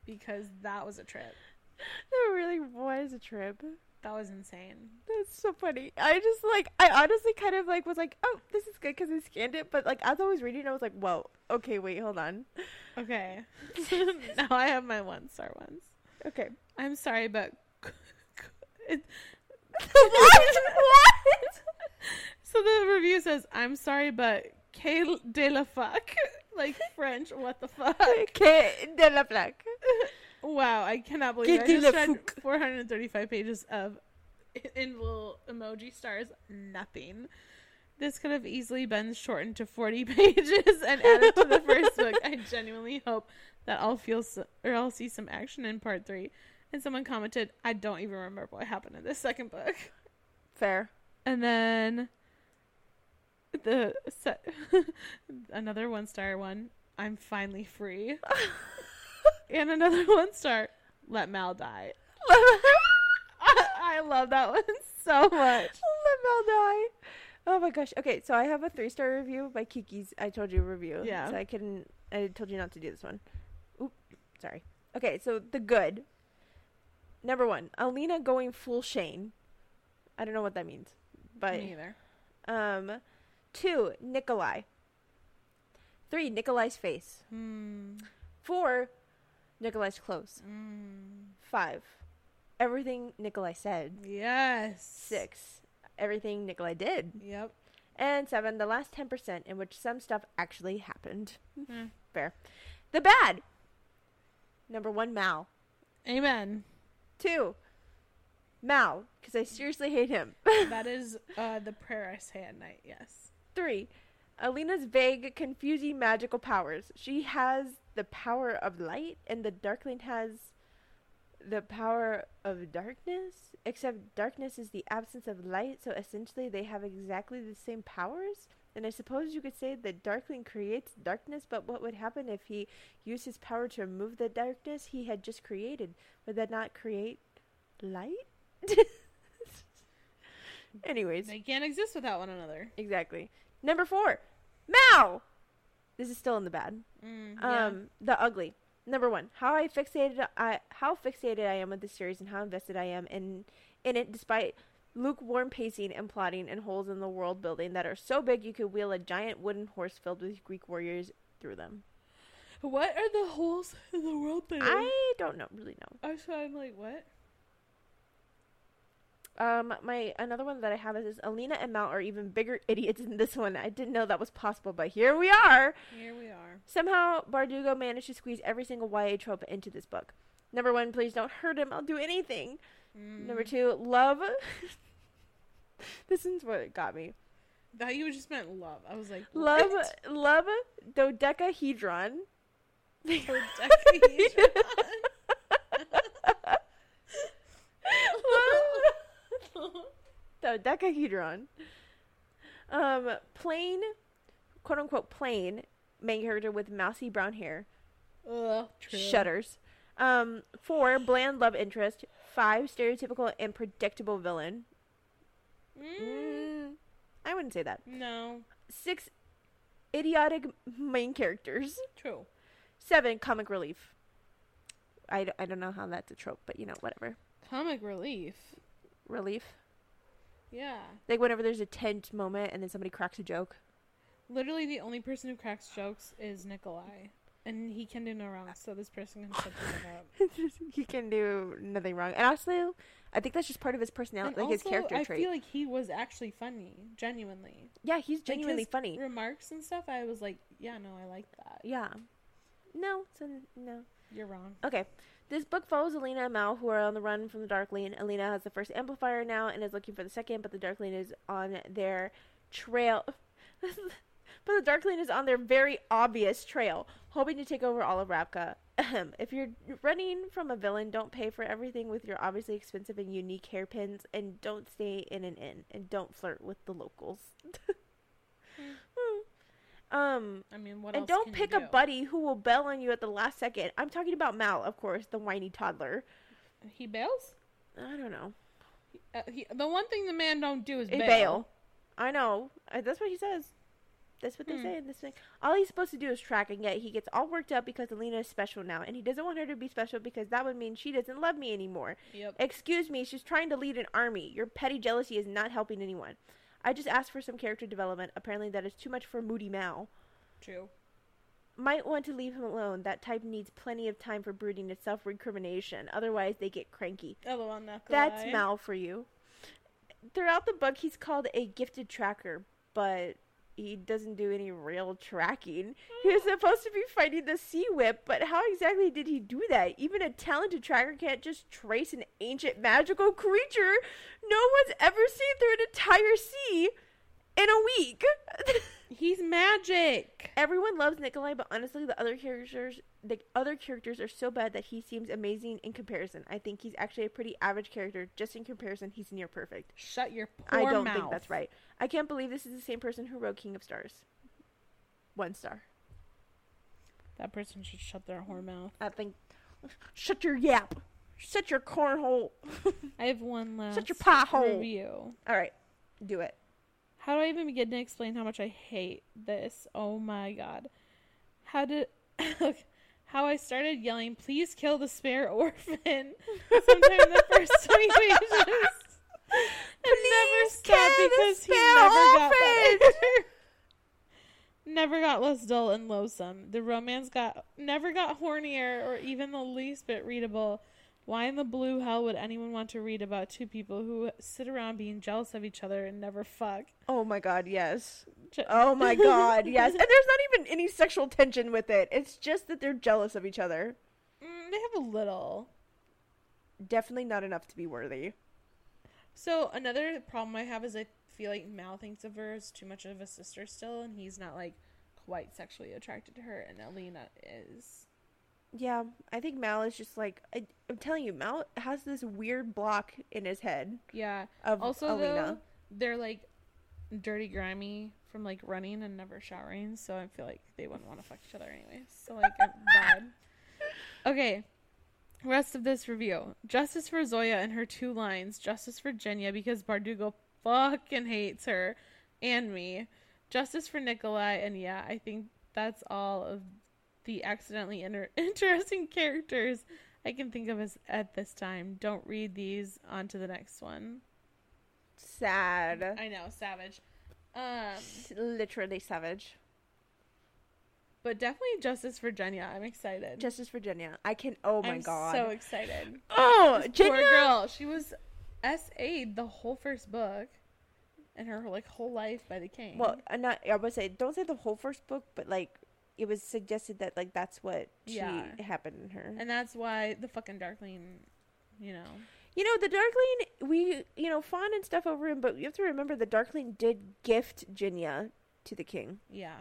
Speaker 2: because that was a trip.
Speaker 1: That really was a trip.
Speaker 2: That was insane.
Speaker 1: That's so funny. I just like, I honestly kind of like was like, oh, this is good because I scanned it. But like, as I was reading, I was like, whoa, okay, wait, hold on.
Speaker 2: Okay. now I have my one star ones.
Speaker 1: Okay.
Speaker 2: I'm sorry, but it,
Speaker 1: what? what?
Speaker 2: so the review says, "I'm sorry, but que de la fuck." Like French, what the fuck?
Speaker 1: Que de la plaque.
Speaker 2: Wow, I cannot believe I just read 435 pages of in little emoji stars. Nothing. This could have easily been shortened to 40 pages and added to the first book. I genuinely hope that I'll feel so, or I'll see some action in part three. And someone commented, "I don't even remember what happened in this second book."
Speaker 1: Fair.
Speaker 2: And then the set another one star one. I'm finally free. and another one star. Let Mal die. I love that one so much.
Speaker 1: Let Mel die. Oh my gosh. Okay, so I have a three star review by Kiki's I told you review.
Speaker 2: Yeah.
Speaker 1: So I can I told you not to do this one. Oop, sorry. Okay, so the good. Number one, Alina going full Shane. I don't know what that means. But
Speaker 2: Me either.
Speaker 1: um two, Nikolai. Three, Nikolai's face.
Speaker 2: Hmm.
Speaker 1: Four, Nikolai's clothes.
Speaker 2: Mm.
Speaker 1: Five, everything Nikolai said.
Speaker 2: Yes.
Speaker 1: Six, everything Nikolai did.
Speaker 2: Yep.
Speaker 1: And seven, the last 10% in which some stuff actually happened.
Speaker 2: Hmm.
Speaker 1: Fair. The bad. Number one, Mal.
Speaker 2: Amen.
Speaker 1: Two, Mal, because I seriously hate him.
Speaker 2: that is uh, the prayer I say at night. Yes.
Speaker 1: Three, Alina's vague, confusing magical powers. She has the power of light, and the Darkling has the power of darkness, except darkness is the absence of light, so essentially they have exactly the same powers. And I suppose you could say that Darkling creates darkness, but what would happen if he used his power to remove the darkness he had just created? Would that not create light? Anyways,
Speaker 2: They can't exist without one another.
Speaker 1: exactly. Number four, Mal. This is still in the bad.
Speaker 2: Mm, yeah.
Speaker 1: Um, the ugly. Number one, how I fixated I how fixated I am with this series and how invested I am in in it, despite lukewarm pacing and plotting and holes in the world building that are so big you could wheel a giant wooden horse filled with Greek warriors through them.
Speaker 2: What are the holes in the world building?
Speaker 1: I don't know, really know.
Speaker 2: I so I'm like, what?
Speaker 1: Um, my another one that I have is, is Alina and Mount are even bigger idiots than this one. I didn't know that was possible, but here we are.
Speaker 2: Here we are.
Speaker 1: Somehow, Bardugo managed to squeeze every single YA trope into this book. Number one, please don't hurt him. I'll do anything. Number
Speaker 2: Mm.
Speaker 1: two, love. this is what got me.
Speaker 2: That you just meant love. I was like,
Speaker 1: Love, love, dodecahedron.
Speaker 2: Dodecahedron.
Speaker 1: dodecahedron. Um, plain, quote unquote plain main character with mousy brown hair.
Speaker 2: Ugh, true.
Speaker 1: Shudders. Um, four, bland love interest. Five, stereotypical and predictable villain.
Speaker 2: Mm,
Speaker 1: Mm, I wouldn't say that.
Speaker 2: no,
Speaker 1: Six, idiotic main characters.
Speaker 2: true.
Speaker 1: Seven, comic relief. I, d- I don't know how that's a trope, but you know, whatever.
Speaker 2: Comic relief.
Speaker 1: Relief.
Speaker 2: Yeah.
Speaker 1: Like whenever there's a tense moment and then somebody cracks a joke.
Speaker 2: Literally, the only person who cracks jokes is Nikolai, and he can do no wrong. So this person can shut the up.
Speaker 1: he can do nothing wrong. And also, I think that's just part of his personality,
Speaker 2: And
Speaker 1: like his character
Speaker 2: I
Speaker 1: trait.
Speaker 2: I feel like he was actually funny, genuinely.
Speaker 1: yeah, he's
Speaker 2: Like,
Speaker 1: genuinely
Speaker 2: his
Speaker 1: funny.
Speaker 2: Remarks and stuff. I was like, yeah, no, I like that.
Speaker 1: Yeah. No, so no.
Speaker 2: You're wrong.
Speaker 1: Okay. This book follows Alina and Mal, who are on the run from the Darkling. Alina has the first amplifier now and is looking for the second, but the Darkling is on their trail. but the Darkling is on their very obvious trail, hoping to take over all of Ravka. If you're running from a villain, don't pay for everything with your obviously expensive and unique hairpins, and don't stay in an inn, and don't flirt with the locals. Um,
Speaker 2: I mean, what
Speaker 1: and don't pick
Speaker 2: you
Speaker 1: a buddy who will bail on you at the last second. I'm talking about Mal, of course, the whiny toddler.
Speaker 2: He bails.
Speaker 1: I don't know.
Speaker 2: Uh, he, the one thing the man don't do is bail.
Speaker 1: bail. I know. Uh, that's what he says. That's what they
Speaker 2: Hmm.
Speaker 1: say in this thing. All he's supposed to do is track, and yet he gets all worked up because Alina is special now, and he doesn't want her to be special because that would mean she doesn't love me anymore.
Speaker 2: Yep.
Speaker 1: Excuse me, she's trying to lead an army. Your petty jealousy is not helping anyone. I just asked for some character development. Apparently, that is too much for Moody Mal.
Speaker 2: True.
Speaker 1: Might want to leave him alone. That type needs plenty of time for brooding and self recrimination. Otherwise, they get cranky.
Speaker 2: LOL, knuckle
Speaker 1: That's
Speaker 2: eye.
Speaker 1: Mal for you. Throughout the book, he's called a gifted tracker, but he doesn't do any real tracking. He was supposed to be fighting the sea whip, but how exactly did he do that? Even a talented tracker can't just trace an ancient magical creature no one's ever seen through an in a week.
Speaker 2: He's magic.
Speaker 1: Everyone loves Nikolai, but honestly, the other characters, the other characters are so bad that he seems amazing in comparison. I think he's actually a pretty average character. Just in comparison, he's near perfect.
Speaker 2: Shut your poor I
Speaker 1: don't
Speaker 2: mouth.
Speaker 1: think that's right. I can't believe this is the same person who wrote King of Scars. One star.
Speaker 2: That person should shut their whore mouth.
Speaker 1: I think. Shut your yap. Shut your cornhole.
Speaker 2: I have one last
Speaker 1: Shut your pie hole.
Speaker 2: review.
Speaker 1: All right, do it.
Speaker 2: How do I even begin to explain how much I hate this? Oh my god. How did how I started yelling, please kill the spare orphan sometime in the first 20 pages. And never stopped because he never got better. never got less dull and loathsome. The romance got never got hornier or even the least bit readable. Why in the blue hell would anyone want to read about two people who sit around being jealous of each other and never fuck?
Speaker 1: Oh my god, yes. Oh my god, yes. And there's not even any sexual tension with it. It's just that they're jealous of each other.
Speaker 2: Mm, they have a little.
Speaker 1: Definitely not enough to be worthy.
Speaker 2: So another problem I have is I feel like Mal thinks of her as too much of a sister still, and he's not like quite sexually attracted to her, and Alina is.
Speaker 1: Yeah, I think Mal is just like I, I'm telling you, Mal has this weird block in his head
Speaker 2: Yeah.
Speaker 1: of
Speaker 2: Also,
Speaker 1: Alina.
Speaker 2: though, they're like dirty, grimy from like running and never showering, so I feel like they wouldn't want to fuck each other anyway. So like, I'm bad. Okay. Rest of this review. Justice for Zoya and her two lines. Justice for Genya because Bardugo fucking hates her and me. Justice for Nikolai, and yeah, I think that's all of the accidentally inter- interesting characters I can think of as at this time. Don't read these. On to the next one.
Speaker 1: Sad.
Speaker 2: I know, savage. Um,
Speaker 1: Literally savage.
Speaker 2: but definitely Justice for Genya. I'm excited.
Speaker 1: Justice Virginia. I can. Oh my
Speaker 2: I'm
Speaker 1: god.
Speaker 2: so excited.
Speaker 1: oh,
Speaker 2: This poor girl. She was SA'd the whole first book, and her like whole life by the king.
Speaker 1: Well, I'm not. I would say don't say the whole first book, but like it was suggested that like that's what she
Speaker 2: Yeah.
Speaker 1: happened in her.
Speaker 2: and that's why the fucking Darkling, you know.
Speaker 1: You know, the Darkling, we, you know, fawn and stuff over him, but you have to remember the Darkling did gift Genya to the king.
Speaker 2: Yeah,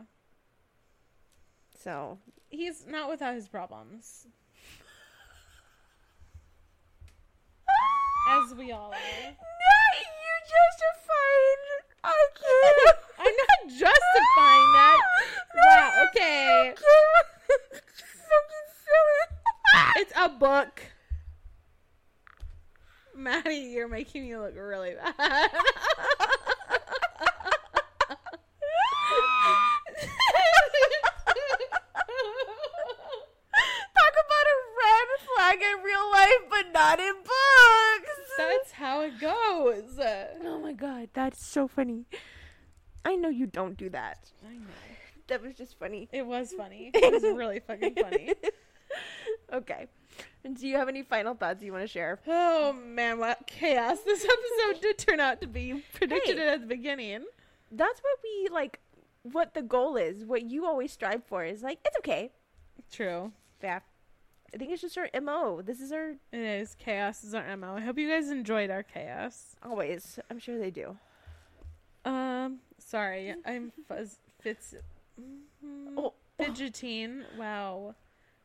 Speaker 1: So,
Speaker 2: he's not without his problems, as we all are.
Speaker 1: Not you justifying. I can't.
Speaker 2: I'm not justifying that. Wow, okay. It's a book. Maddie, you're making me look really bad.
Speaker 1: Talk about a red flag in real life, but not in books.
Speaker 2: That's how it goes.
Speaker 1: oh my god, that's so funny. I know you don't do that.
Speaker 2: I know.
Speaker 1: That was just funny.
Speaker 2: It was funny. It was really fucking funny.
Speaker 1: okay. And do you have any final thoughts you want to share?
Speaker 2: Oh man, what chaos this episode did turn out to be. Predicted
Speaker 1: Hey.
Speaker 2: it at the beginning.
Speaker 1: That's what we like. What the goal is, what you always strive for, is like it's okay.
Speaker 2: True.
Speaker 1: Yeah, I think it's just our mo. This is our
Speaker 2: It is. Chaos is our MO. I hope you guys enjoyed our chaos.
Speaker 1: always. I'm sure they do.
Speaker 2: Um, sorry, I'm fuzz Fitz Mhm.
Speaker 1: Oh,
Speaker 2: Fidgeting, wow,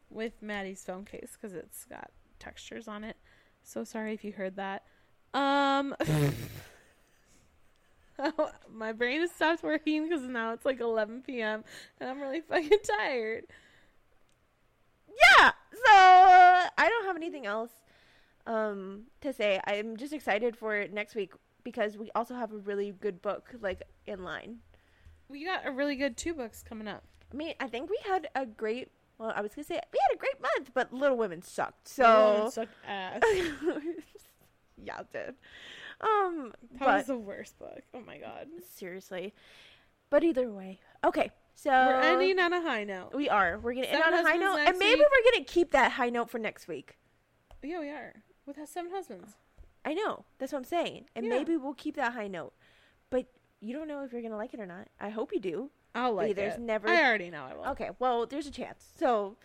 Speaker 2: with Maddie's phone case because it's got textures on it. So sorry if you heard that. Um, my brain has stopped working because now it's like 11 p.m. and I'm really fucking tired.
Speaker 1: yeah. So uh, I don't have anything else um, to say. I'm just excited for next week because we also have a really good book like in line.
Speaker 2: We got a really good two books coming up.
Speaker 1: I mean, I think we had a great. Well, I was gonna say we had a great month, but Little Women sucked.
Speaker 2: Little
Speaker 1: So
Speaker 2: Women suck ass.
Speaker 1: yeah, it did. Um,
Speaker 2: That was the worst book. Oh my god.
Speaker 1: seriously, but either way, okay. So
Speaker 2: We're ending on a high note.
Speaker 1: We are. We're gonna end on a high note, and maybe
Speaker 2: week.
Speaker 1: we're gonna keep that high note for next week.
Speaker 2: Yeah, we are. With seven husbands.
Speaker 1: I know. That's what I'm saying, and
Speaker 2: Yeah.
Speaker 1: maybe we'll keep that high note. But you don't know if you're gonna like it or not. I hope you do.
Speaker 2: I'll like
Speaker 1: there's
Speaker 2: it.
Speaker 1: never-
Speaker 2: I already know I will.
Speaker 1: Okay. Well, there's a chance. So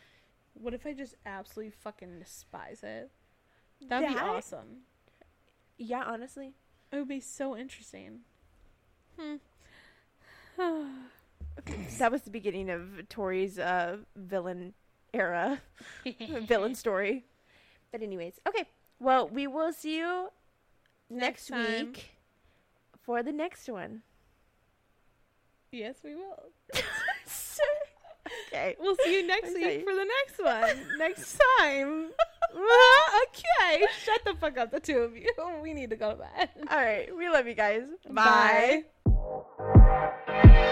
Speaker 2: What if I just absolutely fucking despise it? That'd be awesome.
Speaker 1: yeah, honestly,
Speaker 2: It would be so interesting. Hmm.
Speaker 1: that was the beginning of Tori's uh, villain era, villain story. But anyways, okay. Well, we will see you next,
Speaker 2: Next
Speaker 1: week for the next one.
Speaker 2: yes, we will.
Speaker 1: okay.
Speaker 2: We'll see you next
Speaker 1: I'm
Speaker 2: week for the next one. next time. okay. Shut the fuck up, the two of you. We need to go to bed.
Speaker 1: All right. We love you guys.
Speaker 2: Bye.
Speaker 1: Bye.